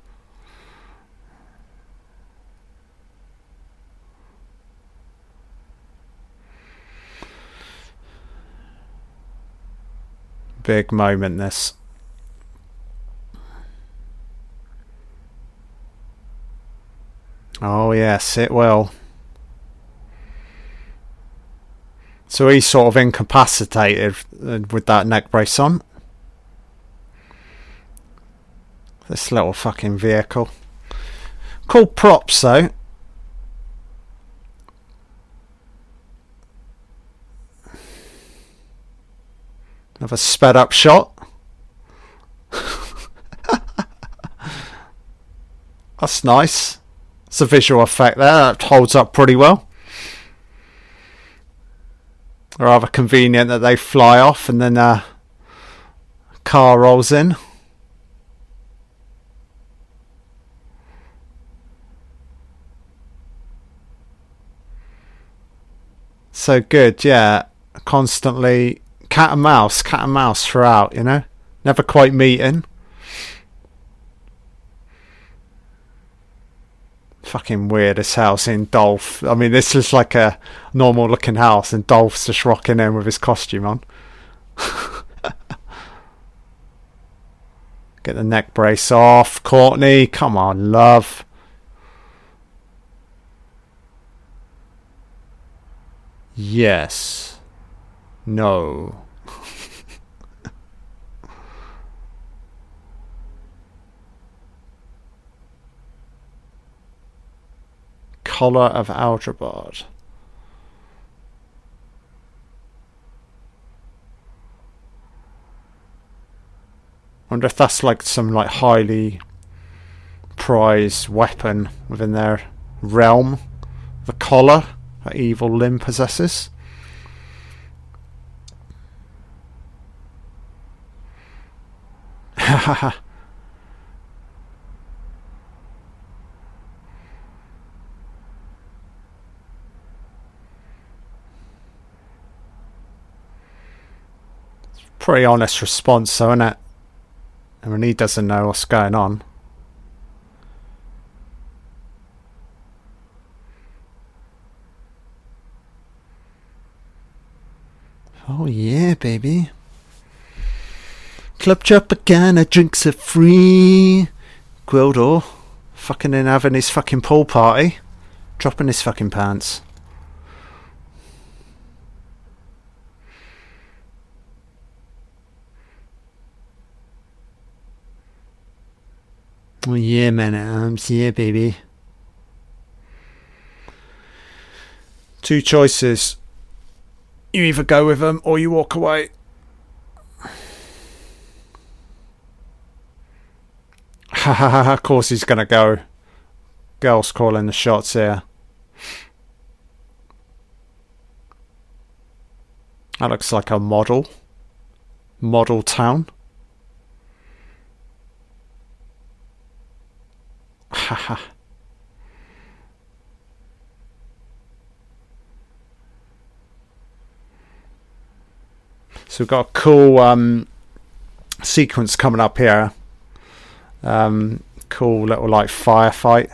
Big moment, this. Oh yes, it will. So he's sort of incapacitated uh, with that neck brace on. This little fucking vehicle. Cool props though. Another sped up shot. That's nice. It's a visual effect there that holds up pretty well. Rather convenient that they fly off and then a car rolls in. So good, yeah. Constantly cat and mouse, cat and mouse throughout, you know? Never quite meeting. Fucking weirdest house in Dolph. I mean, this is like a normal looking house, and Dolph's just rocking in with his costume on. Get the neck brace off. Courteney, come on, love. Yes. No. Collar of Algebar. wonder if that's like some like highly prized weapon within their realm. The collar that Evil Lyn possesses. Pretty honest response, though, isn't it? I mean, he doesn't know what's going on. Oh yeah, baby. Club Tropicana drinks are free. Gwildor, fucking in having his fucking pool party, dropping his fucking pants. Yeah, man um, at arms, yeah, baby. Two choices. You either go with them or you walk away. Ha ha ha, of course he's gonna go. Girls calling the shots here. That looks like a model. Model town. Haha. so we've got a cool um, sequence coming up here. Um, cool little like firefight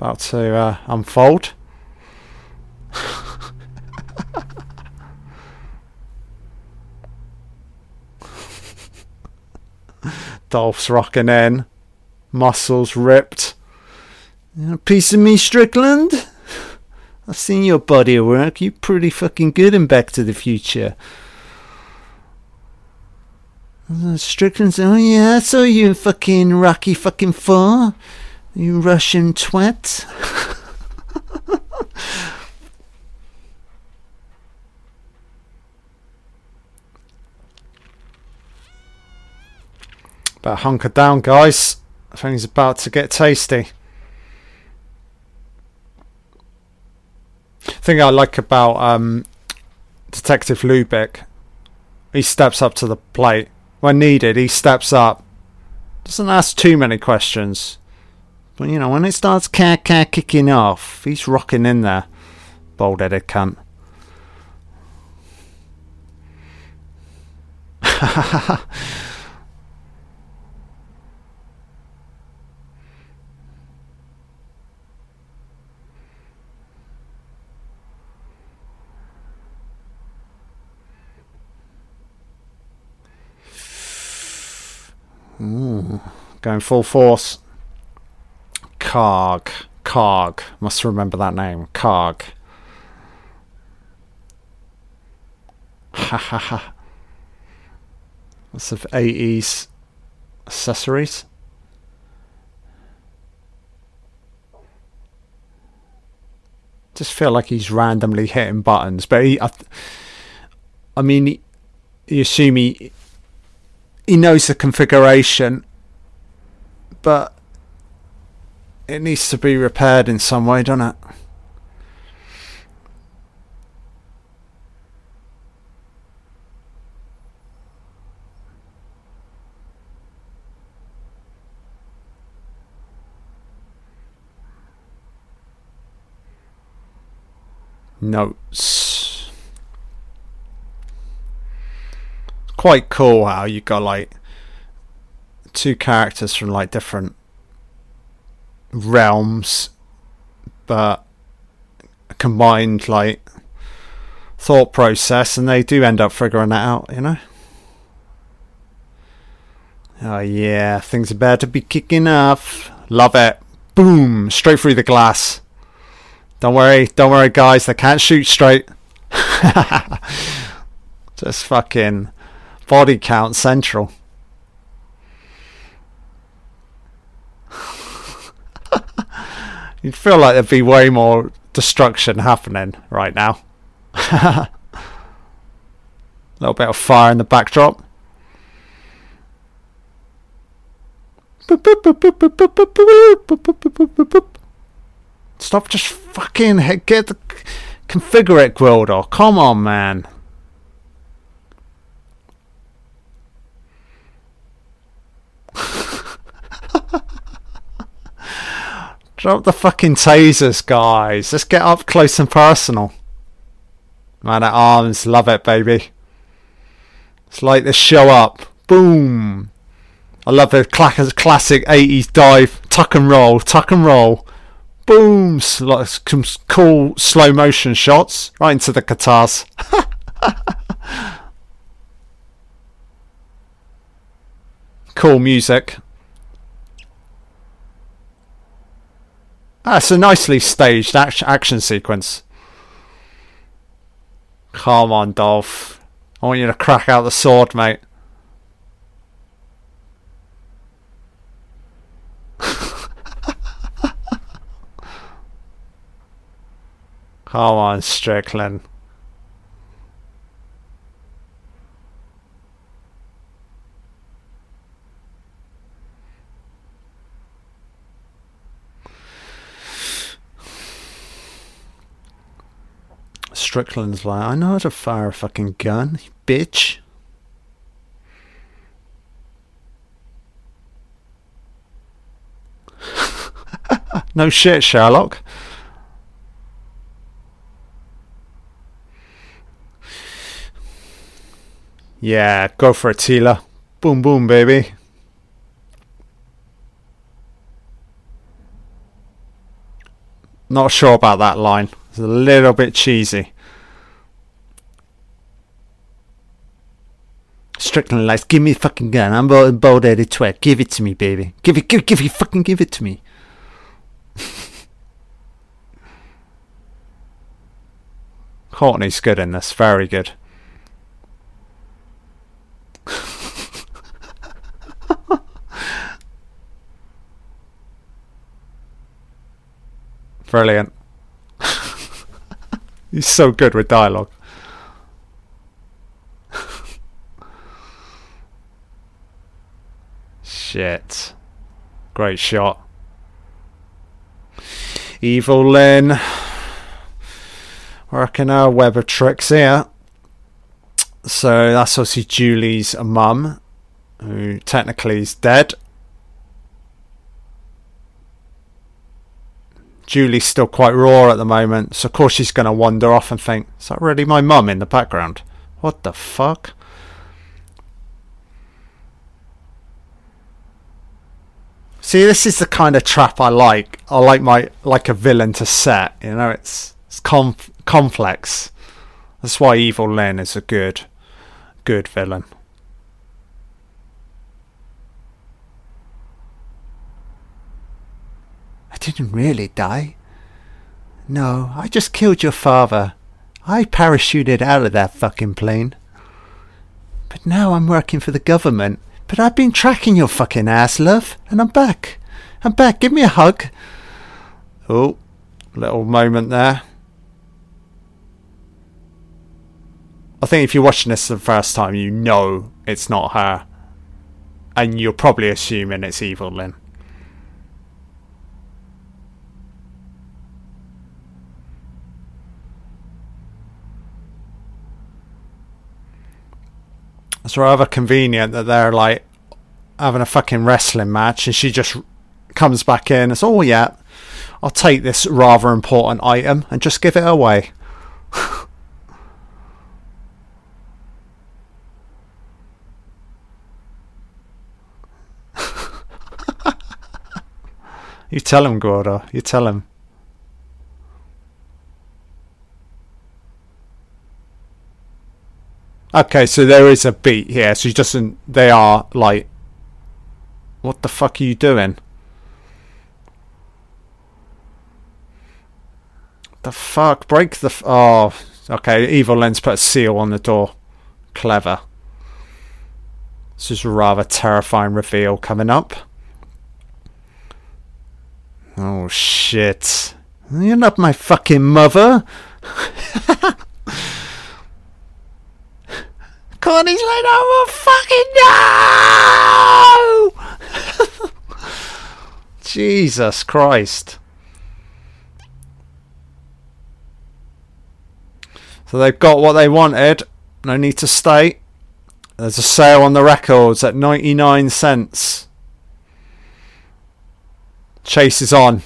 about to uh, unfold. Dolph's rocking in, muscles ripped. Piece of me, Strickland? I've seen your body of work. You're pretty fucking good in Back to the Future. Uh, Strickland said, Oh yeah, I saw you in fucking Rocky fucking Four. You Russian twat. but hunker down, guys. Things about to get tasty. thing I like about um, Detective Lubick, he steps up to the plate when needed. He steps up, doesn't ask too many questions, but you know when it starts cat kicking off, he's rocking in there. Bald-headed cunt. Going full force. Karg. Karg. Must remember that name. Karg. Ha ha ha. Lots of AE's accessories. Just feel like he's randomly hitting buttons, but he, I, I mean, you assume he he knows the configuration, but it needs to be repaired in some way, doesn't it? Notes. Quite cool how you got like two characters from like different realms, but combined like thought process, and they do end up figuring that out, you know. Oh yeah, things are about to be kicking off. Love it. Boom, straight through the glass. Don't worry, don't worry guys, they can't shoot straight. Just fucking body count central. You'd feel like there'd be way more destruction happening right now. A little bit of fire in the backdrop. Stop just fucking get the configure it, Gwildor. Come on, man. Drop the fucking tasers, guys. Let's get up close and personal. Man at arms, love it, baby. It's like the show up. Boom. I love the classic 80s dive, tuck and roll, tuck and roll. Boom. Some cool slow motion shots right into the guitars. cool music. That's a nicely staged action sequence. Come on, Dolph. I want you to crack out the sword, mate. Come on, Strickland. Strickland's like, I know how to fire a fucking gun, bitch. no shit, Sherlock. Yeah, go for it, Teela. Boom, boom, baby. Not sure about that line. It's a little bit cheesy. Strickland likes, give me the fucking gun. I'm a bald headed twat. Give it to me, baby. Give it, give, give it, fucking give it to me. Courteney's good in this. Very good. Brilliant. He's so good with dialogue. Shit. Great shot. Evil Lyn. Working our web of tricks here. So that's obviously Julie's mum, who technically is dead. Julie's still quite raw at the moment, so of course she's going to wander off and think, is that really my mum in the background? What the fuck? See, this is the kind of trap I like. I like my like a villain to set. You know, it's it's com- complex. That's why Evil Lyn is a good, good villain. I didn't really die. No, I just killed your father. I parachuted out of that fucking plane. But now I'm working for the government. But I've been tracking your fucking ass, love, and I'm back. I'm back. Give me a hug. Oh, little moment there. I think if you're watching this the first time, you know it's not her. And you're probably assuming it's Evil Lyn. It's rather convenient that they're like having a fucking wrestling match and she just comes back in. It's oh yeah, I'll take this rather important item and just give it away. you tell him, Gordo. You tell him. Okay, so there is a beat here. So he doesn't. They are like What the fuck are you doing? The fuck? Break the. F- oh, okay. Evil Lyn's put a seal on the door. Clever. This is a rather terrifying reveal coming up. Oh shit. You're not my fucking mother. Connie's like, oh fucking no! Jesus Christ. So they've got what they wanted. No need to stay. There's a sale on the records at 99 cents. Chase is on.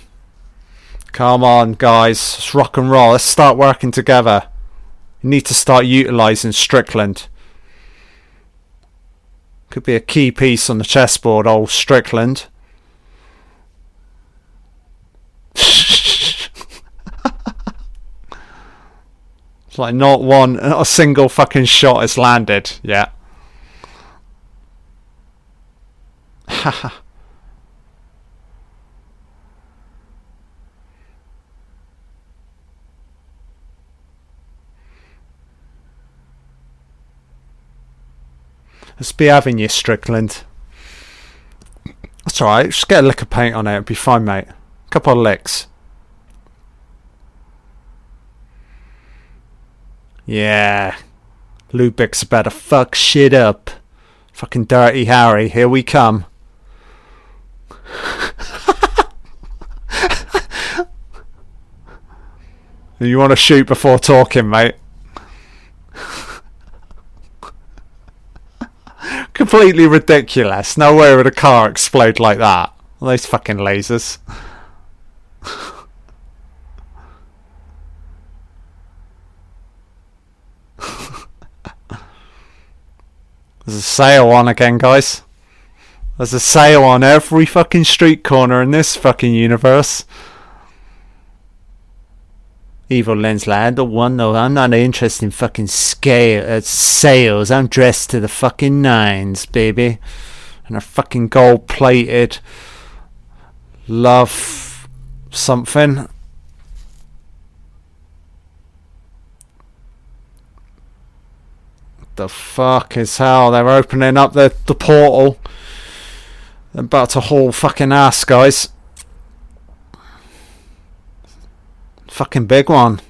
Come on, guys. It's rock and roll. Let's start working together. You need to start utilising Strickland. Could be a key piece on the chessboard, old Strickland. It's like not one, not a single fucking shot has landed yet. Haha. Let's be having you, Strickland. That's alright, just get a lick of paint on it, it'll be fine, mate. Couple of licks. Yeah. Lubic's about to fuck shit up. Fucking dirty Harry, here we come. you want to shoot before talking, mate? Completely ridiculous. No way would a car explode like that. Those fucking lasers. There's a sale on again, guys. There's a sale on every fucking street corner in this fucking universe. Evil Lyn's like, I don't want no, I'm not interested in fucking scale, uh, sales. I'm dressed to the fucking nines, baby. And a fucking gold plated love something. the fuck is hell? They're opening up the, the portal. They're about to haul fucking ass, guys. Fucking big one.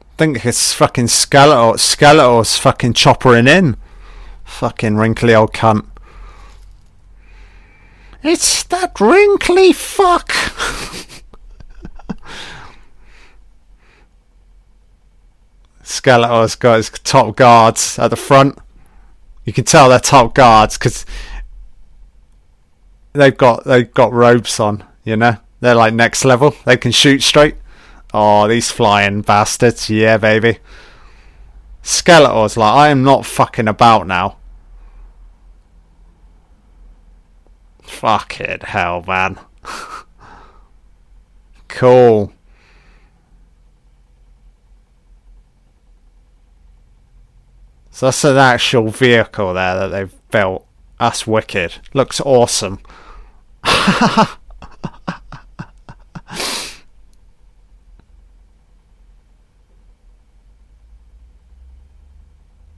I think it's fucking Skeletor. Skeletor's fucking choppering in. Fucking wrinkly old cunt. It's that wrinkly fuck. Skeletor's got his top guards at the front. You can tell they're top guards because they've got they've got robes on. You know, they're like next level. They can shoot straight. Oh, these flying bastards! Yeah, baby. Skeletor's like, I am not fucking about now. Fuck it, hell, man. cool. So that's an actual vehicle there that they've built. That's wicked. Looks awesome.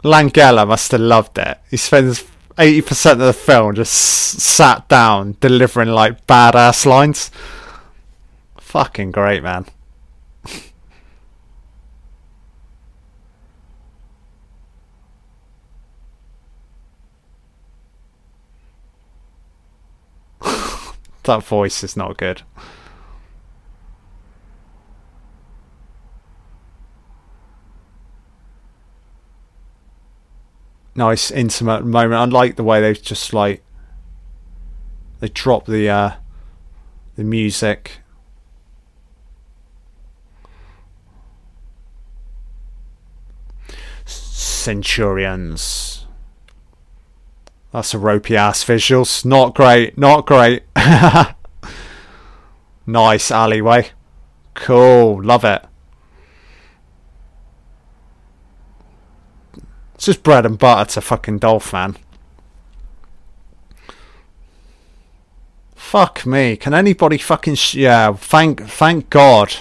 Langella must have loved it. He spends 80% of the film just sat down delivering like badass lines. Fucking great, man. that voice is not good. Nice intimate moment. I like the way they've just like they drop the uh the music. Centurions. That's a ropey ass visuals. Not great. Not great. nice alleyway. Cool. Love it. It's just bread and butter to fucking Dolph, man. Fuck me. Can anybody fucking sh- yeah? Thank thank God.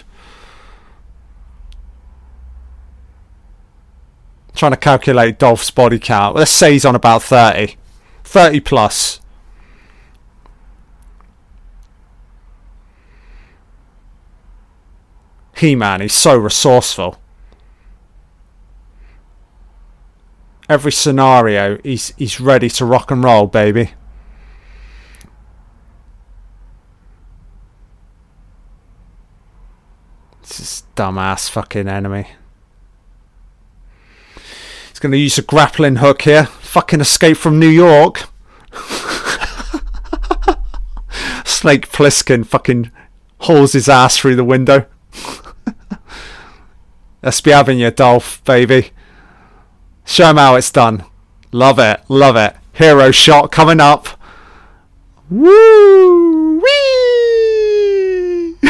Trying to calculate Dolph's body count. Let's say he's on about 30. 30 plus. He-Man, he's so resourceful. Every scenario, he's he's ready to rock and roll, baby. This dumbass fucking enemy. He's going to use a grappling hook here. Fucking escape from New York. Snake Plissken fucking hauls his ass through the window. Let's be having you, Dolph, baby. Show him how it's done. Love it, love it. Hero shot coming up. Woo! Wee!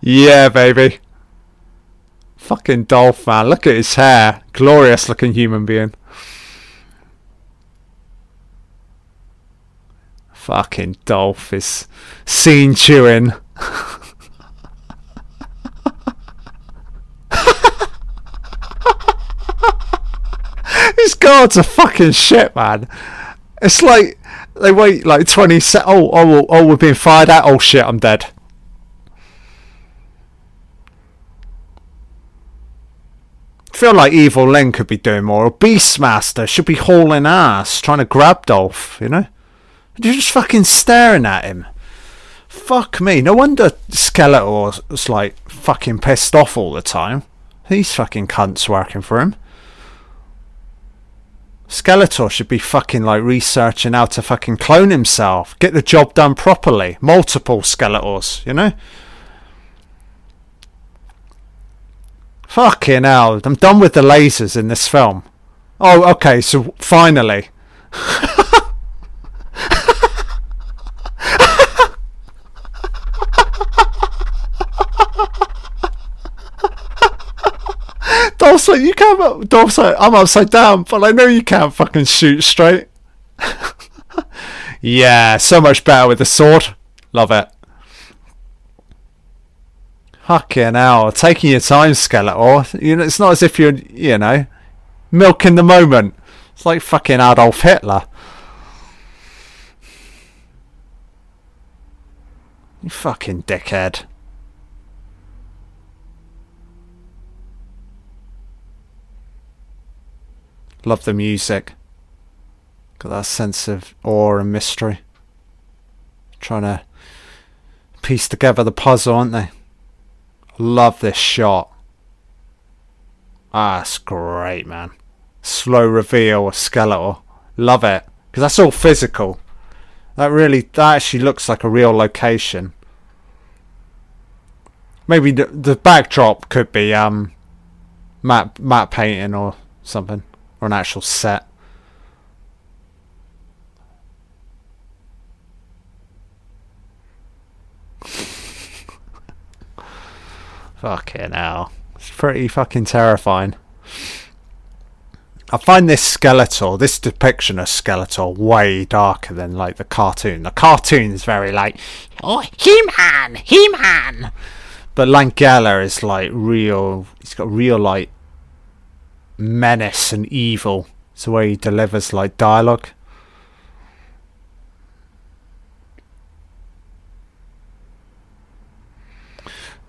yeah, baby. Fucking Dolph, man. Look at his hair. Glorious looking human being. Fucking Dolph is scene chewing. These guards are fucking shit, man. It's like they wait like 20 seconds. Oh, oh, oh, oh, we're being fired at. Oh shit, I'm dead. feel like Evil Lyn could be doing more, or Beastmaster should be hauling ass, trying to grab Dolph, you know? You're just fucking staring at him. Fuck me. No wonder Skeletor's like fucking pissed off all the time. These fucking cunts working for him. Skeletor should be fucking like researching how to fucking clone himself, get the job done properly. Multiple Skeletors, you know? Fucking hell, I'm done with the lasers in this film. Oh, okay, so finally. Like, you can't. Like, I'm upside down, but I know you can't fucking shoot straight. yeah, so much better with the sword. Love it. Fucking hell, taking your time, Skeletor. You know, it's not as if you're, you know, milking the moment. It's like fucking Adolf Hitler. You fucking dickhead. Love the music. Got that sense of awe and mystery. Trying to piece together the puzzle, aren't they? Love this shot. Ah, it's great, man. Slow reveal of Skeletor. Love it. Because that's all physical. That really, that actually looks like a real location. Maybe the, the backdrop could be um, matte, matte painting or something or an actual set. fucking hell. It's pretty fucking terrifying. I find this Skeletor, this depiction of Skeletor, way darker than like the cartoon. The cartoon's very like, oh, He-Man, He-Man. But Langella is like real. He's got real like menace and evil. It's the way he delivers like dialogue.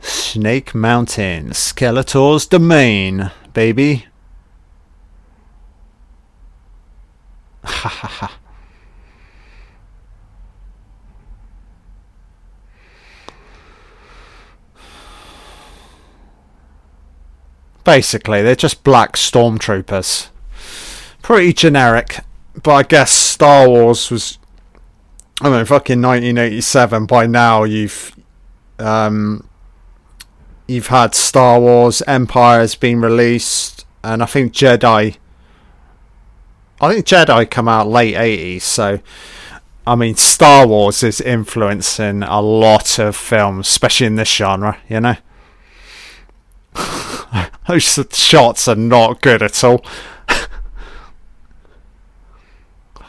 Snake Mountain, Skeletor's domain, baby. Ha ha ha. Basically, they're just black stormtroopers. Pretty generic, but I guess Star Wars was. I mean, fucking 1987. By now, you've. Um, you've had Star Wars, Empire has been released, and I think Jedi. I think Jedi come out late 80s, so. I mean, Star Wars is influencing a lot of films, especially in this genre, you know? Those shots are not good at all.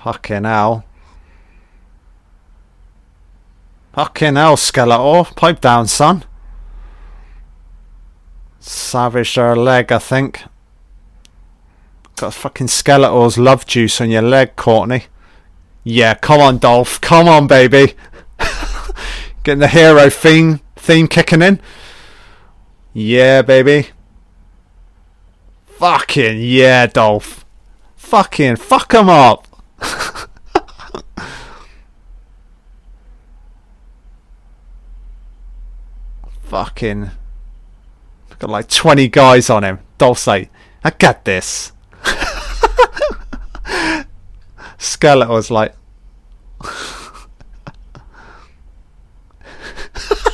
Fucking hell. Fucking hell, Skeletor. Pipe down, son. Savage their leg, I think. Got fucking Skeletor's love juice on your leg, Courteney. Yeah, come on, Dolph. Come on, baby. Getting the hero theme theme kicking in. Yeah, baby. Fucking yeah, Dolph. Fucking fuck him up. Fucking. Got like 20 guys on him. Dolph's like, I got this. Skeletor's like,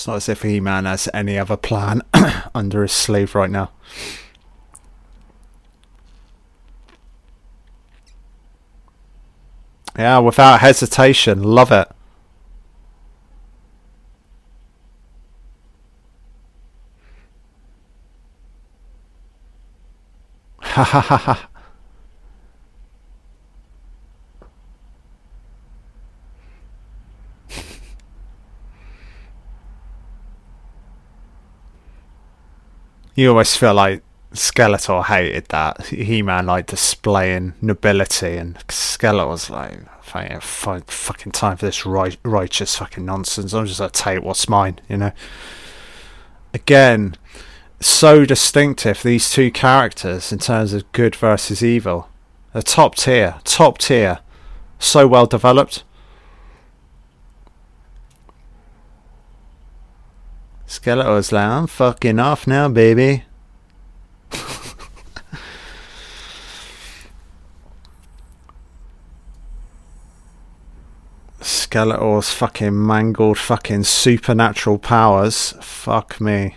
It's not as if He Man has any other plan under his sleeve right now. Yeah, without hesitation. Love it. Ha ha ha ha. You always feel like Skeletor hated that He-Man like displaying nobility, and Skeletor's like, fucking time for this right, righteous fucking nonsense. I'm just gonna take what's mine, you know. Again, so distinctive these two characters in terms of good versus evil. A top tier, top tier, so well developed. Skeletor's like, I'm fucking off now, baby. Skeletor's fucking mangled fucking supernatural powers. Fuck me.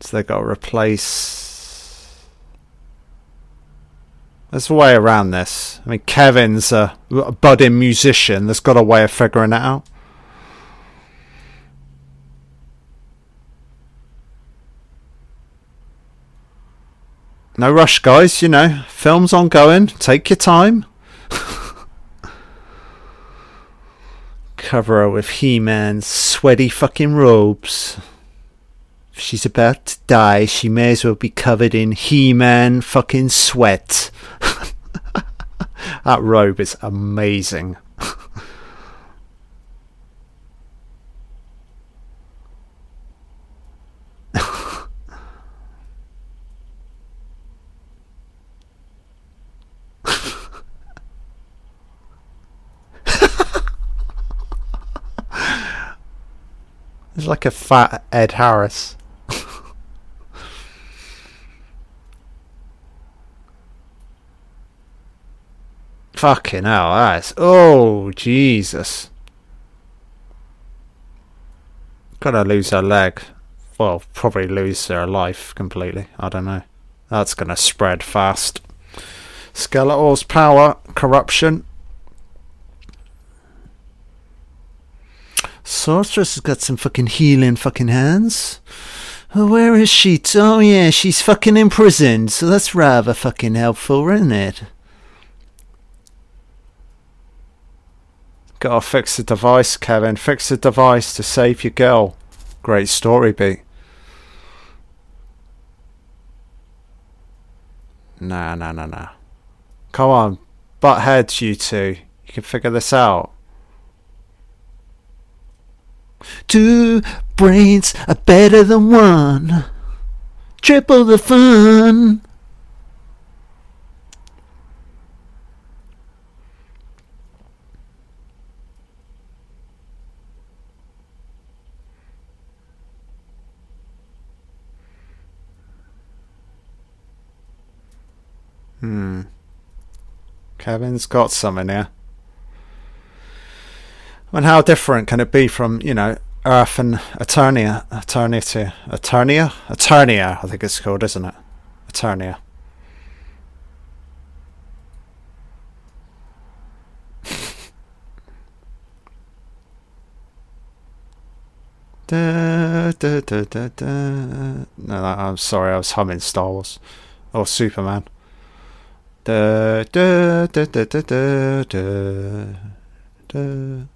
So they got to replace. There's a way around this. I mean, Kevin's a, a budding musician. There's got a way of figuring it out. No rush, guys. You know, film's ongoing. Take your time. Cover her with He Man's sweaty fucking robes. If she's about to die, she may as well be covered in He Man fucking sweat. that robe is amazing. It's like a fat Ed Harris. Fucking hell, that's. Oh, Jesus. Gonna lose her leg. Well, probably lose her life completely. I don't know. That's gonna spread fast. Skeletor's power, corruption, Sorceress has got some fucking healing fucking hands. Oh, where is she? Oh, yeah, she's fucking imprisoned, so that's rather fucking helpful, isn't it? Gotta fix the device, Kevin. Fix the device to save your girl. Great story beat. Nah, nah, nah, nah. Come on, butt heads, you two. You can figure this out. Two brains are better than one. Triple the fun. Hmm. Kevin's got some in here. And how different can it be from, you know, Earth and Eternia, Eternity, Eternia, Eternia, I think it's called, isn't it? Eternia. Da, da, da, da, da. No, I'm sorry, I was humming Star Wars. Or Superman. Da, da, da, da, da, da, da, da.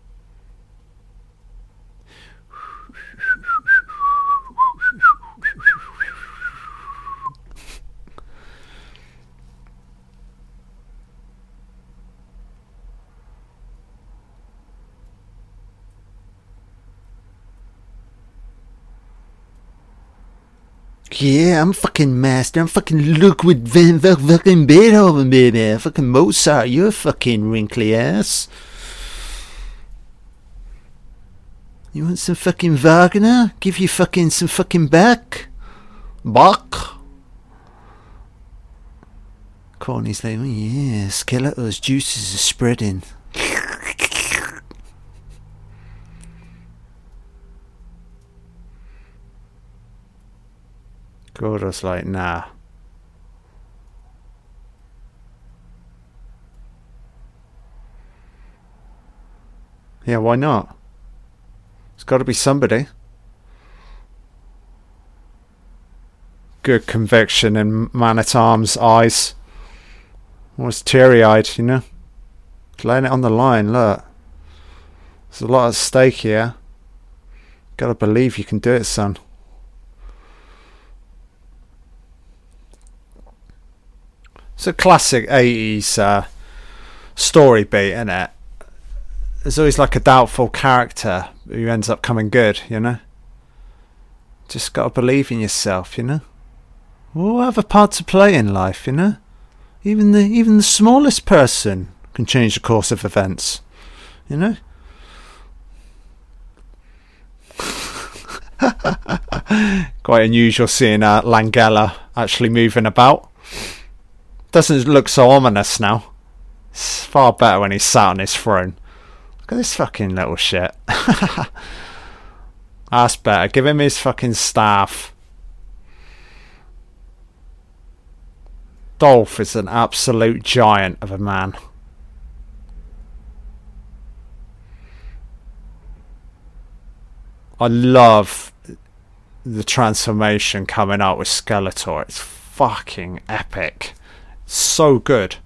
Yeah, I'm fucking master. I'm fucking Ludwig van fucking Beethoven, baby. Fucking Mozart. You're a fucking wrinkly ass. You want some fucking Wagner? Give you fucking some fucking back? Bach? Courteney's like, oh yeah, Skeletor's juices are spreading. Gordo's like, nah. Yeah, why not? It's got to be somebody. Good conviction in Man at Arms' eyes. Was teary eyed, you know? Laying it on the line, look. There's a lot at stake here. Gotta believe you can do it, son. It's a classic 80s uh, story beat, isn't it? There's always like a doubtful character who ends up coming good, you know? Just gotta believe in yourself, you know? We all have a part to play in life, you know? Even the even the smallest person can change the course of events, you know? Quite unusual seeing uh, Langella actually moving about. Doesn't look so ominous now. It's far better when he's sat on his throne. Look at this fucking little shit. That's better. Give him his fucking staff. Dolph is an absolute giant of a man. I love the transformation coming out with Skeletor. It's fucking epic so good.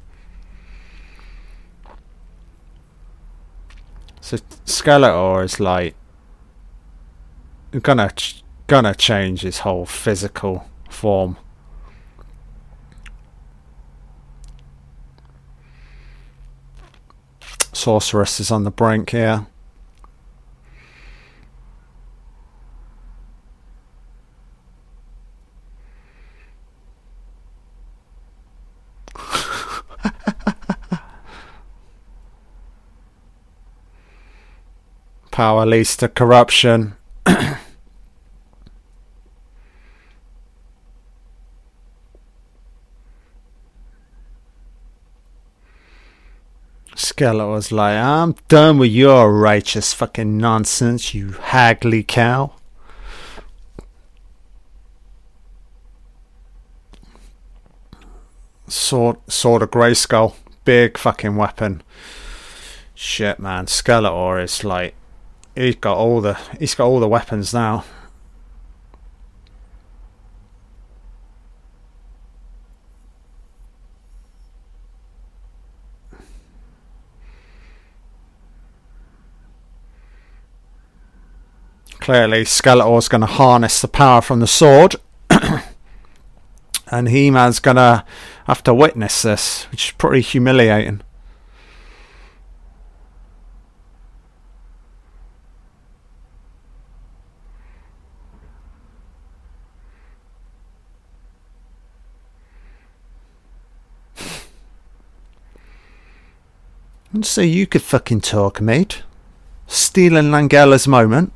So Skeletor is like gonna ch- gonna change his whole physical form. Sorceress is on the brink here. Power leads to corruption. Skeletor's like, I'm done with your righteous fucking nonsense, you haggly cow. Sword, sword of Grayskull, big fucking weapon. Shit, man, Skeletor is like he's got all the he's got all the weapons now. Clearly, Skeletor's going to harness the power from the sword, and He-Man's going to have to witness this, which is pretty humiliating. So you could fucking talk, mate. Stealing Langella's moment.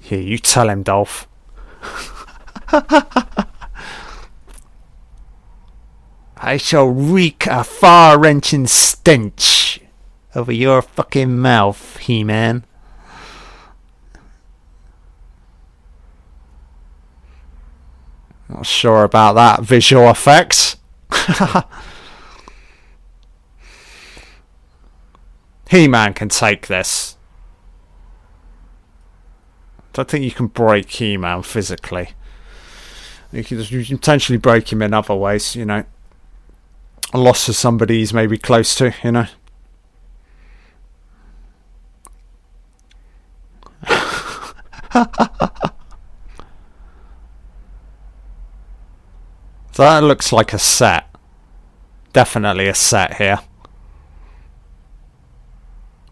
Here, you tell him, Dolph. I shall wreak a far wrenching stench over your fucking mouth, He Not sure about that visual effects. He Man can take this. I Don't think you can break He Man physically. You can, you can potentially break him in other ways, you know. A loss of somebody he's maybe close to, you know. that looks like a set. Definitely a set here.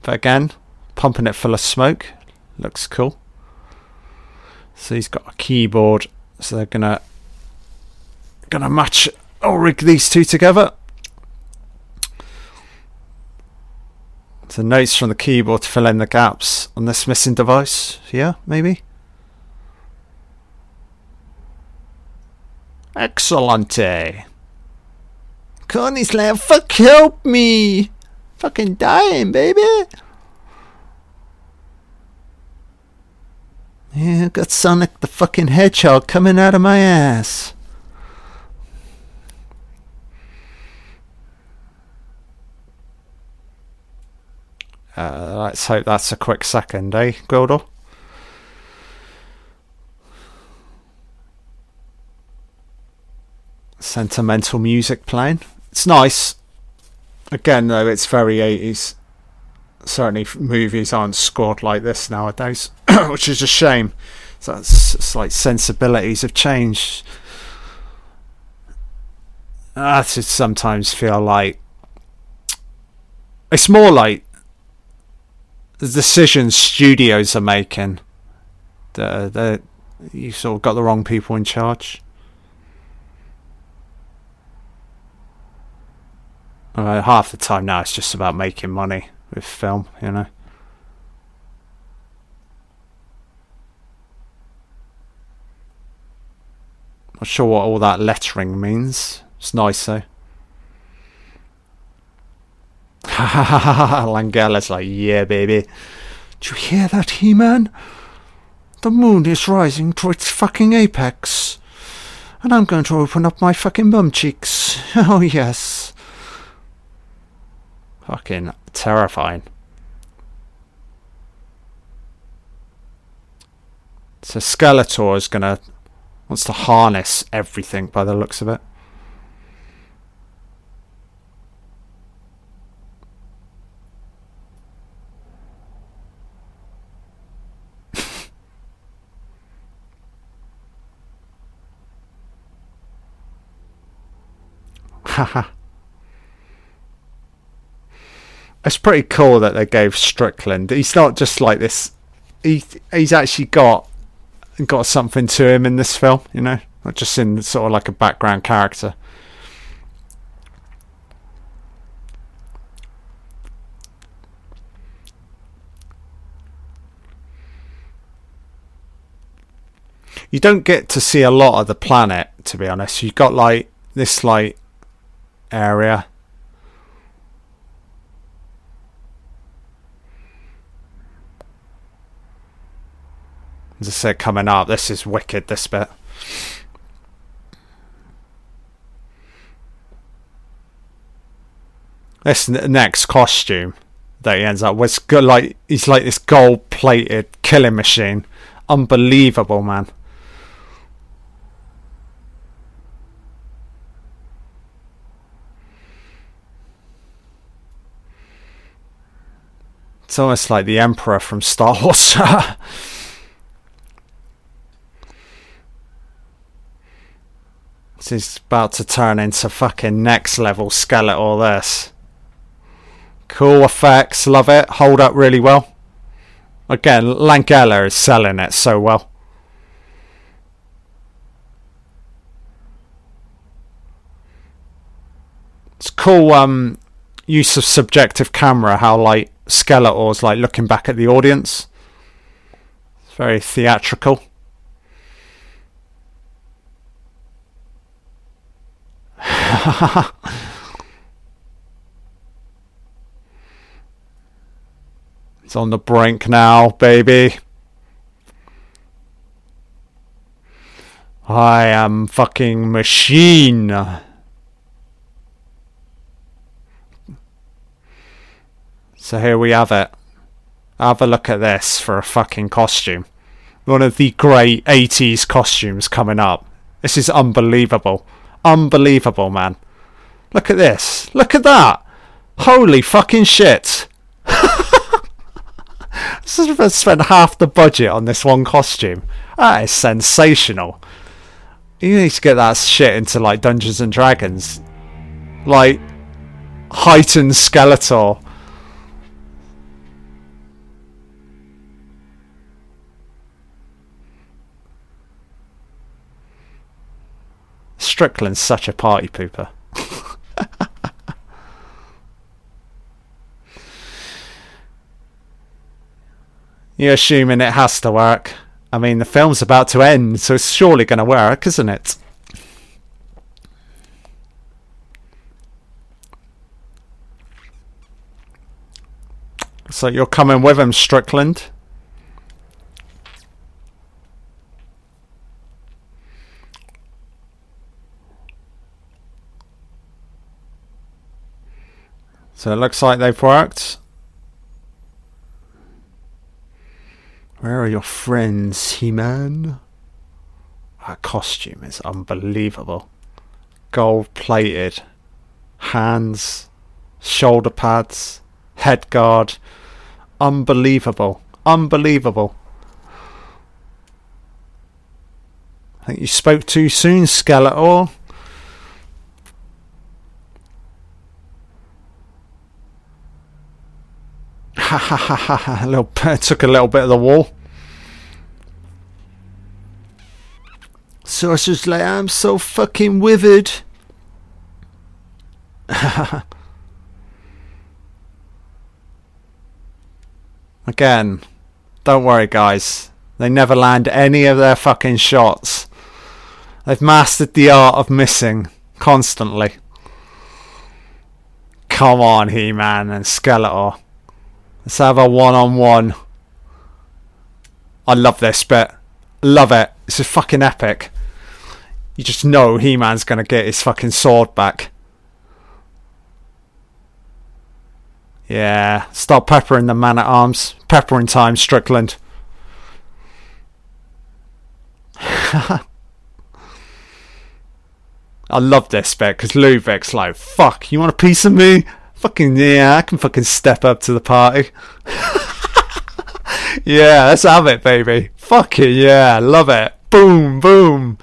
But again, pumping it full of smoke. Looks cool. So he's got a keyboard. So they're gonna gonna match or rig these two together. So notes from the keyboard to fill in the gaps on this missing device. Yeah, maybe. Excellente. Connie Slam, fuck help me! Fucking dying, baby! Yeah, got Sonic the fucking Hedgehog coming out of my ass. Uh, let's hope that's a quick second, eh, Gwildor? Sentimental music playing. It's nice. Again, though, it's very 80s. Certainly, movies aren't scored like this nowadays, which is a shame. So it's, it's like sensibilities have changed. I just sometimes feel like it's more like the decisions studios are making. The you sort of got the wrong people in charge. Half the time now, it's just about making money with film, you know. Not sure what all that lettering means. It's nice though. Ha ha Langella's like, yeah, baby. Do you hear that, He Man? The moon is rising to its fucking apex. And I'm going to open up my fucking bum cheeks. Oh, yes. Fucking terrifying. So Skeletor is gonna wants to harness everything by the looks of it. it's pretty cool that they gave Strickland. He's not just like this. He he's actually got got something to him in this film. You know, not just in sort of like a background character. You don't get to see a lot of the planet, to be honest. You've got like this like area. As I said, coming up, this is wicked, this bit. This next costume that he ends up with, good, like he's like this gold-plated killing machine. Unbelievable, man. It's almost like the Emperor from Star Wars. this is about to turn into fucking next level Skeletor this. Cool effects, love it. Hold up really well. Again, Langella is selling it so well. It's cool um use of subjective camera, how like Skeletor's like looking back at the audience. It's very theatrical. it's on the brink now, baby. I am fucking machine. So here we have it. Have a look at this for a fucking costume. One of the great 80s costumes coming up. This is unbelievable. Unbelievable, man. Look at this. Look at that. Holy fucking shit. I've spent half the budget on this one costume. That is sensational. You need to get that shit into like Dungeons and Dragons. Like heightened Skeletor Strickland's such a party pooper. You're assuming it has to work. I mean, the film's about to end, so it's surely going to work, isn't it? So you're coming with him, Strickland? So it looks like they've worked. Where are your friends, He-Man? That costume is unbelievable. Gold plated. Hands. Shoulder pads. Head guard. Unbelievable. Unbelievable. I think you spoke too soon, Skeletor. Ha ha ha ha ha. A little, took a little bit of the wall. Sorcerer's like, I'm so fucking withered. Again, don't worry, guys. They never land any of their fucking shots. They've mastered the art of missing constantly. Come on, He Man and Skeletor. Let's have a one-on-one. I love this bit. Love it. This is fucking epic. You just know He-Man's gonna get his fucking sword back. Yeah, start peppering the man at arms. Peppering time, Strickland. I love this bit because Lubic's like, fuck, you want a piece of me? Fucking yeah, I can fucking step up to the party. yeah, let's have it, baby. Fucking yeah, love it. Boom, boom.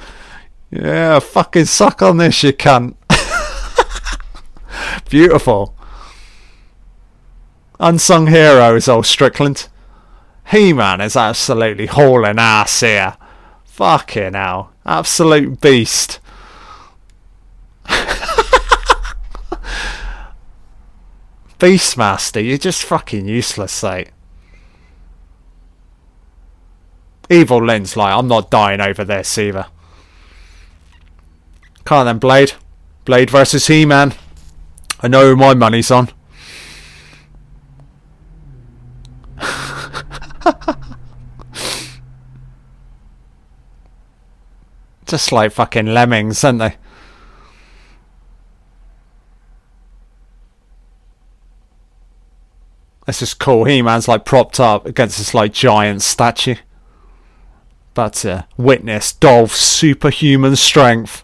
Yeah, fucking suck on this, you cunt. Beautiful. Unsung heroes, old Strickland. He Man is absolutely hauling ass here. Fucking hell. Absolute beast. Beastmaster, you're just fucking useless, mate. Evil Lyn's like, I'm not dying over this either. Can't then, Blade. Blade versus He-Man. I know who my money's on. Just like fucking lemmings, aren't they? This is cool. He-Man's like propped up against this like giant statue. But uh, witness Dolph's superhuman strength.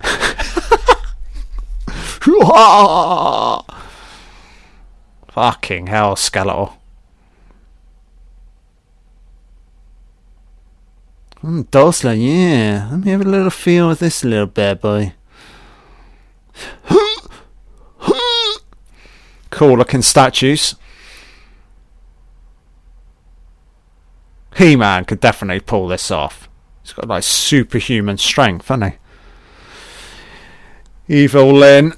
Fucking hell, Skeletor. Mm, Dolph's yeah. Let me have a little feel with this little bad boy. cool looking statues. He Man could definitely pull this off. He's got like superhuman strength, hasn't he? Evil Lynn,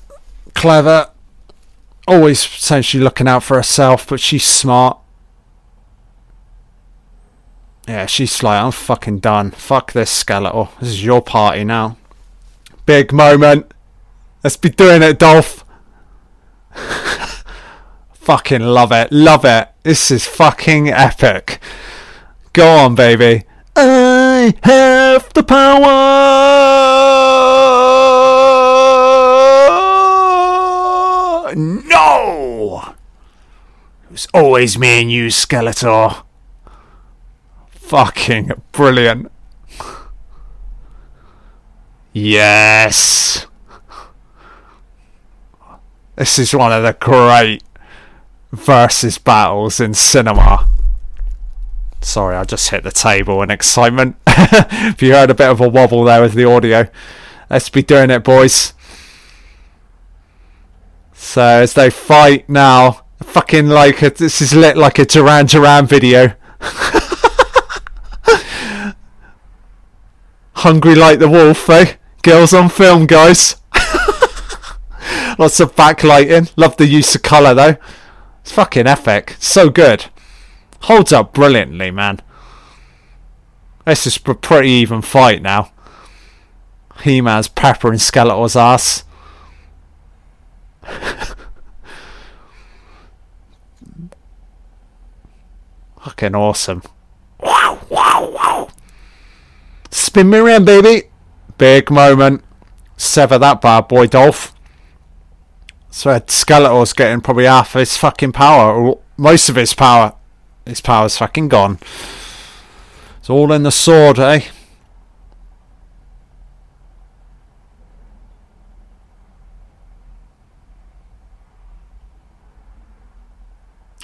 clever, always potentially looking out for herself, but she's smart. Yeah, she's like, I'm fucking done. Fuck this Skeletor. This is your party now. Big moment. Let's be doing it, Dolph. fucking love it. Love it. This is fucking epic. Go on, baby. I have the power. No! It was always me and you, Skeletor. Fucking brilliant. Yes. This is one of the great versus battles in cinema. Sorry, I just hit the table in excitement. if you heard a bit of a wobble there with the audio, let's be doing it, boys. So as they fight now, fucking like a, this is lit like a Duran Duran video. Hungry like the wolf, eh? Girls on film, guys. Lots of backlighting. Love the use of colour though. It's fucking epic. So good. Holds up brilliantly, man. This is a pretty even fight now. He-Man's pepper peppering Skeletor's ass. Fucking awesome. Wow, wow, wow. Spin me around, baby. Big moment. Sever that bad boy, Dolph. So Skeletor's getting probably half of his fucking power, or most of his power. His power's fucking gone. It's all in the sword, eh?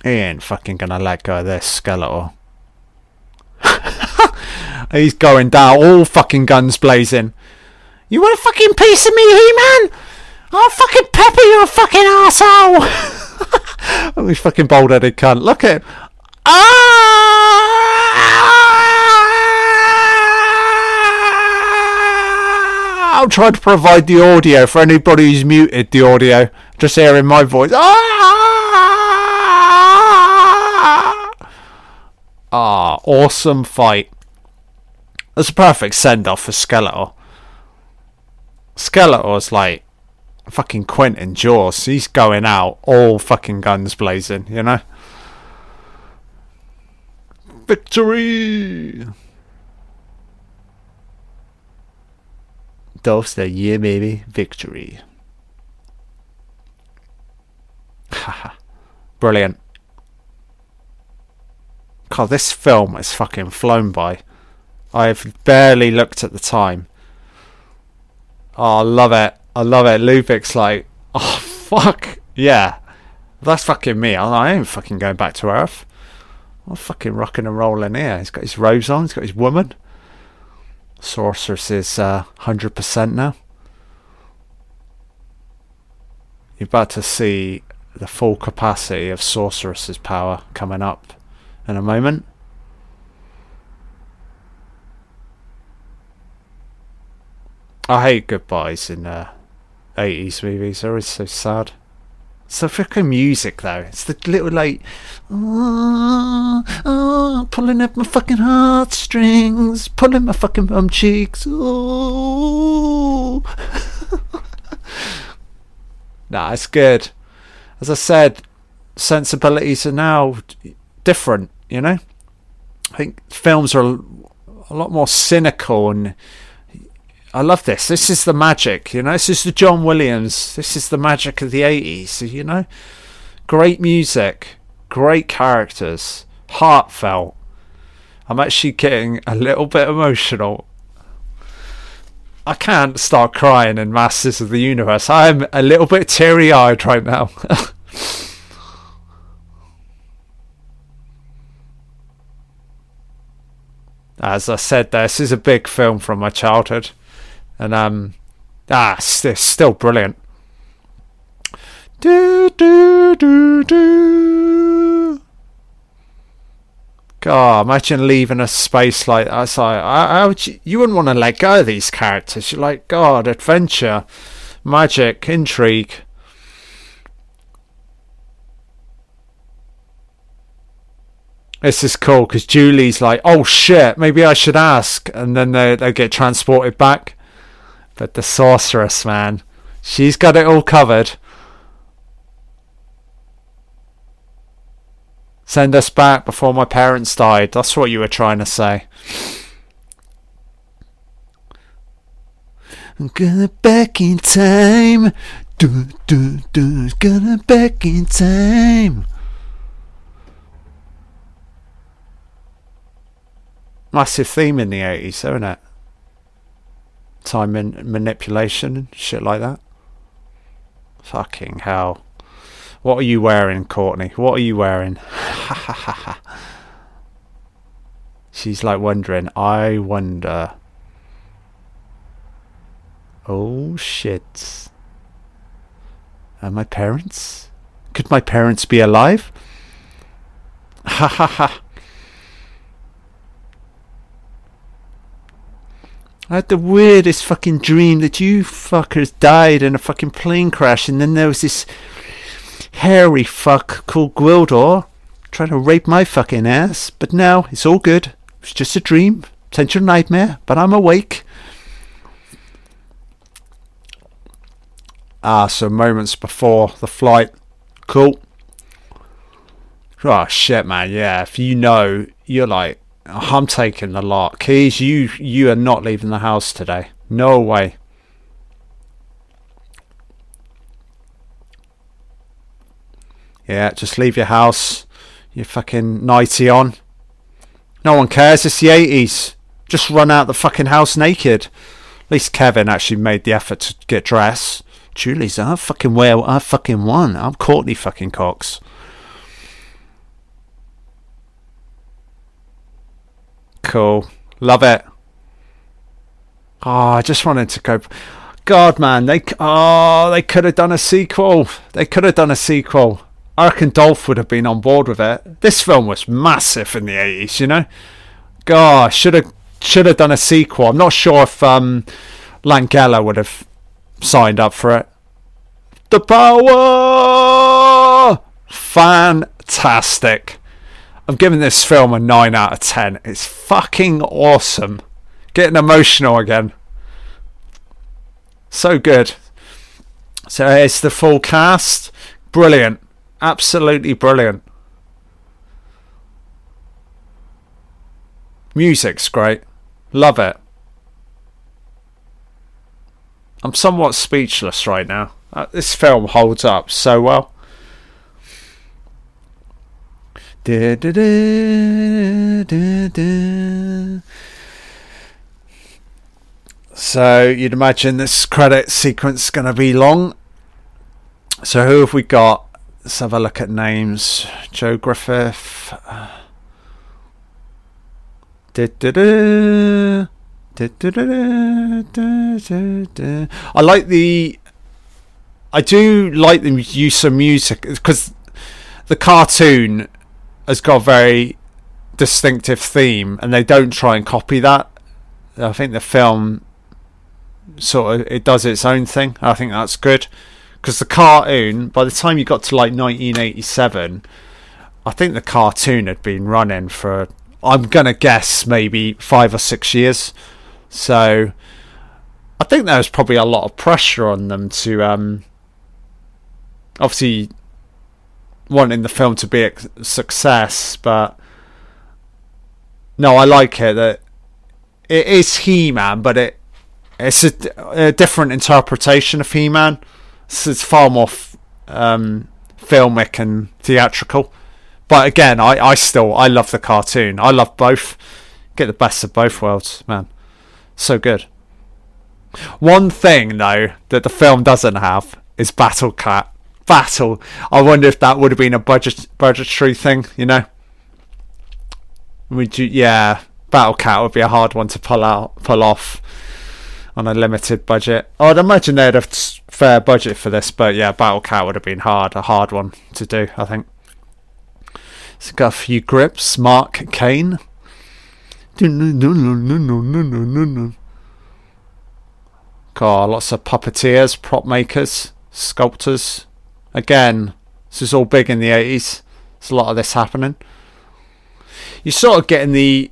He ain't fucking gonna let go of this Skeletor. He's going down, all fucking guns blazing. You want a fucking piece of me, He-Man? I'll fucking pepper you're a fucking asshole! oh, he's fucking bald-headed cunt. Look at him. Ah! I'll try to provide the audio for anybody who's muted the audio. Just hearing my voice. Ah! ah, awesome fight. That's a perfect send off for Skeletor. Skeletor's like fucking Quint in Jaws. He's going out all fucking guns blazing, you know? Victory! Dolph's the yeah, baby. Victory. Haha. Brilliant. God, this film is fucking flown by. I've barely looked at the time. Oh, I love it. I love it. Lubic's like, oh, fuck. Yeah. That's fucking me. I ain't fucking going back to Earth. I'm fucking rocking and rolling here. He's got his robes on. He's got his woman. Sorceress is uh, 100% now. You're about to see the full capacity of Sorceress's power coming up in a moment. I hate goodbyes in uh, 80s movies. They're always so sad. It's the freaking music though. It's the little like, oh, oh, pulling up my fucking heartstrings, pulling my fucking bum cheeks. Oh. nah, it's good. As I said, sensibilities are now different. You know, I think films are a lot more cynical and I love this. This is the magic, you know. This is the John Williams. This is the magic of the 80s, you know. Great music, great characters, heartfelt. I'm actually getting a little bit emotional. I can't start crying in Masters of the Universe. I'm a little bit teary eyed right now. As I said, this is a big film from my childhood and um, ah, it's, still brilliant. Do do do do. God, imagine leaving a space like that. I, I you wouldn't want to let go of these characters. You're like, God, adventure, magic, intrigue. This is cool because Julie's like, oh shit, maybe I should ask. And then they, they get transported back But the sorceress, man, she's got it all covered. Send us back before my parents died. That's what you were trying to say. I'm gonna back in time. Do, do, do. Gonna back in time. Massive theme in the 80s, isn't it? Time and manipulation and shit like that. Fucking hell. What are you wearing, Courteney? What are you wearing? She's like wondering. I wonder. Oh shit. Are my parents? Could my parents be alive? Ha ha ha. I had the weirdest fucking dream that you fuckers died in a fucking plane crash and then there was this hairy fuck called Gwildor trying to rape my fucking ass. But now it's all good. It's just a dream, potential nightmare, but I'm awake. Ah, so moments before the flight. Cool. Oh shit, man. Yeah, if you know, you're like, I'm taking the lot. Keys, you you are not leaving the house today. No way. Yeah, just leave your house. Your fucking nighty on. No one cares. It's the 80s. Just run out the fucking house naked. At least Kevin actually made the effort to get dressed. Julie's, I fucking wear I fucking won. I'm Courteney fucking Cox. Cool. Love it. Oh, I just wanted to go. God, man, they oh they could have done a sequel. They could have done a sequel. I reckon Dolph would have been on board with it. This film was massive in the eighties, you know. God, should have should have done a sequel. I'm not sure if um, Langella would have signed up for it. The power, fantastic. I'm giving this film a nine out of ten. It's fucking awesome. Getting emotional again. So good. So here's the full cast. Brilliant. Absolutely brilliant. Music's great. Love it. I'm somewhat speechless right now. Uh, this film holds up so well. Da, da, da, so you'd imagine this credit sequence is going to be long. So who have we got? Let's have a look at names. Joe Griffith. I like the. I do like the use of music because the cartoon has got a very distinctive theme, and they don't try and copy that. I think the film sort of it does its own thing. I think that's good because the cartoon, by the time you got to like 1987, I think the cartoon had been running for, I'm gonna guess, maybe five or six years. So I think there was probably a lot of pressure on them to, um, obviously, wanting the film to be a success, but no, I like it that it is He Man, but it it's a, a different interpretation of He Man it's far more f- um, filmic and theatrical. But again, I, I still I love the cartoon. I love both. Get the best of both worlds, man. So good. One thing though that the film doesn't have is Battle Cat. Battle. I wonder if that would have been a budget budgetary thing. You know. Would you? Yeah, Battle Cat would be a hard one to pull out, pull off on a limited budget. I'd imagine they'd have fair budget for this, but yeah, Battle Cat would have been hard, a hard one to do, I think. It's got a few grips. Mark Kane. God, lots of puppeteers, prop makers, sculptors. Again, this is all big in the 80s. There's a lot of this happening. You're sort of getting the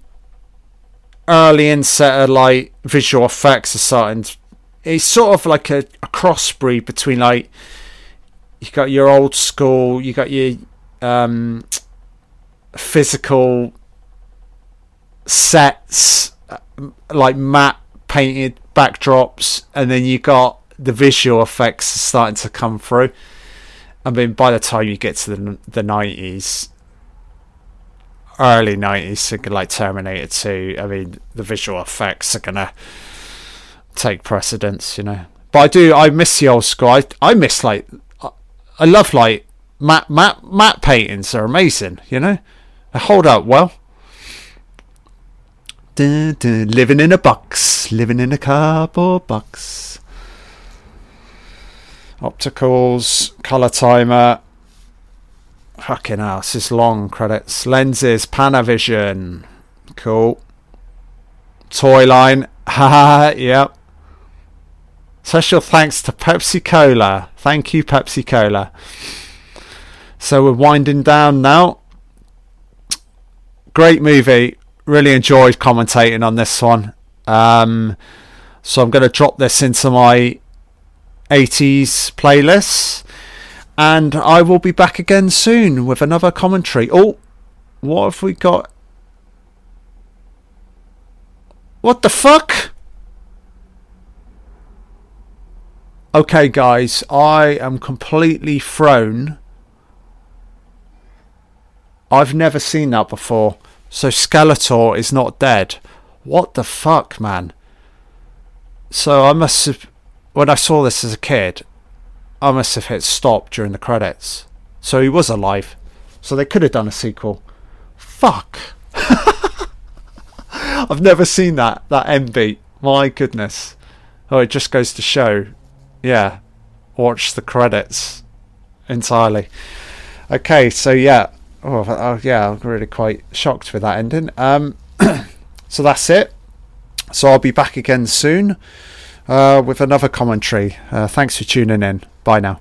early inset of like visual effects are starting it's sort of like a, a crossbreed between like you got your old school, you got your um, physical sets uh, like matte painted backdrops, and then you got the visual effects starting to come through. I mean, by the time you get to the the nineties, early nineties, like Terminator Two, I mean, the visual effects are gonna take precedence, you know. But I do, I miss the old school. I, I miss like, I, love like matte matte matte paintings are amazing, you know. They hold up well. Living in a box, living in a cardboard box. Opticals, color timer. Fucking hell, this is long credits. Lenses, Panavision. Cool. Toy line. Haha, yep. Special thanks to Pepsi Cola. Thank you, Pepsi Cola. So we're winding down now. Great movie really enjoyed commentating on this one. Um, so I'm going to drop this into my 80s playlist. And I will be back again soon with another commentary. Oh, what have we got? What the fuck? Okay, guys, I am completely thrown. I've never seen that before. So Skeletor is not dead. What the fuck, man? So I must have, when I saw this as a kid, I must have hit stop during the credits. So he was alive. So they could have done a sequel. Fuck. I've never seen that that end beat. My goodness. Oh, it just goes to show. Yeah, watch the credits entirely. Okay, so yeah, oh, oh yeah, I'm really quite shocked with that ending. Um, so that's it. So I'll be back again soon uh, with another commentary. Uh, thanks for tuning in. Bye now.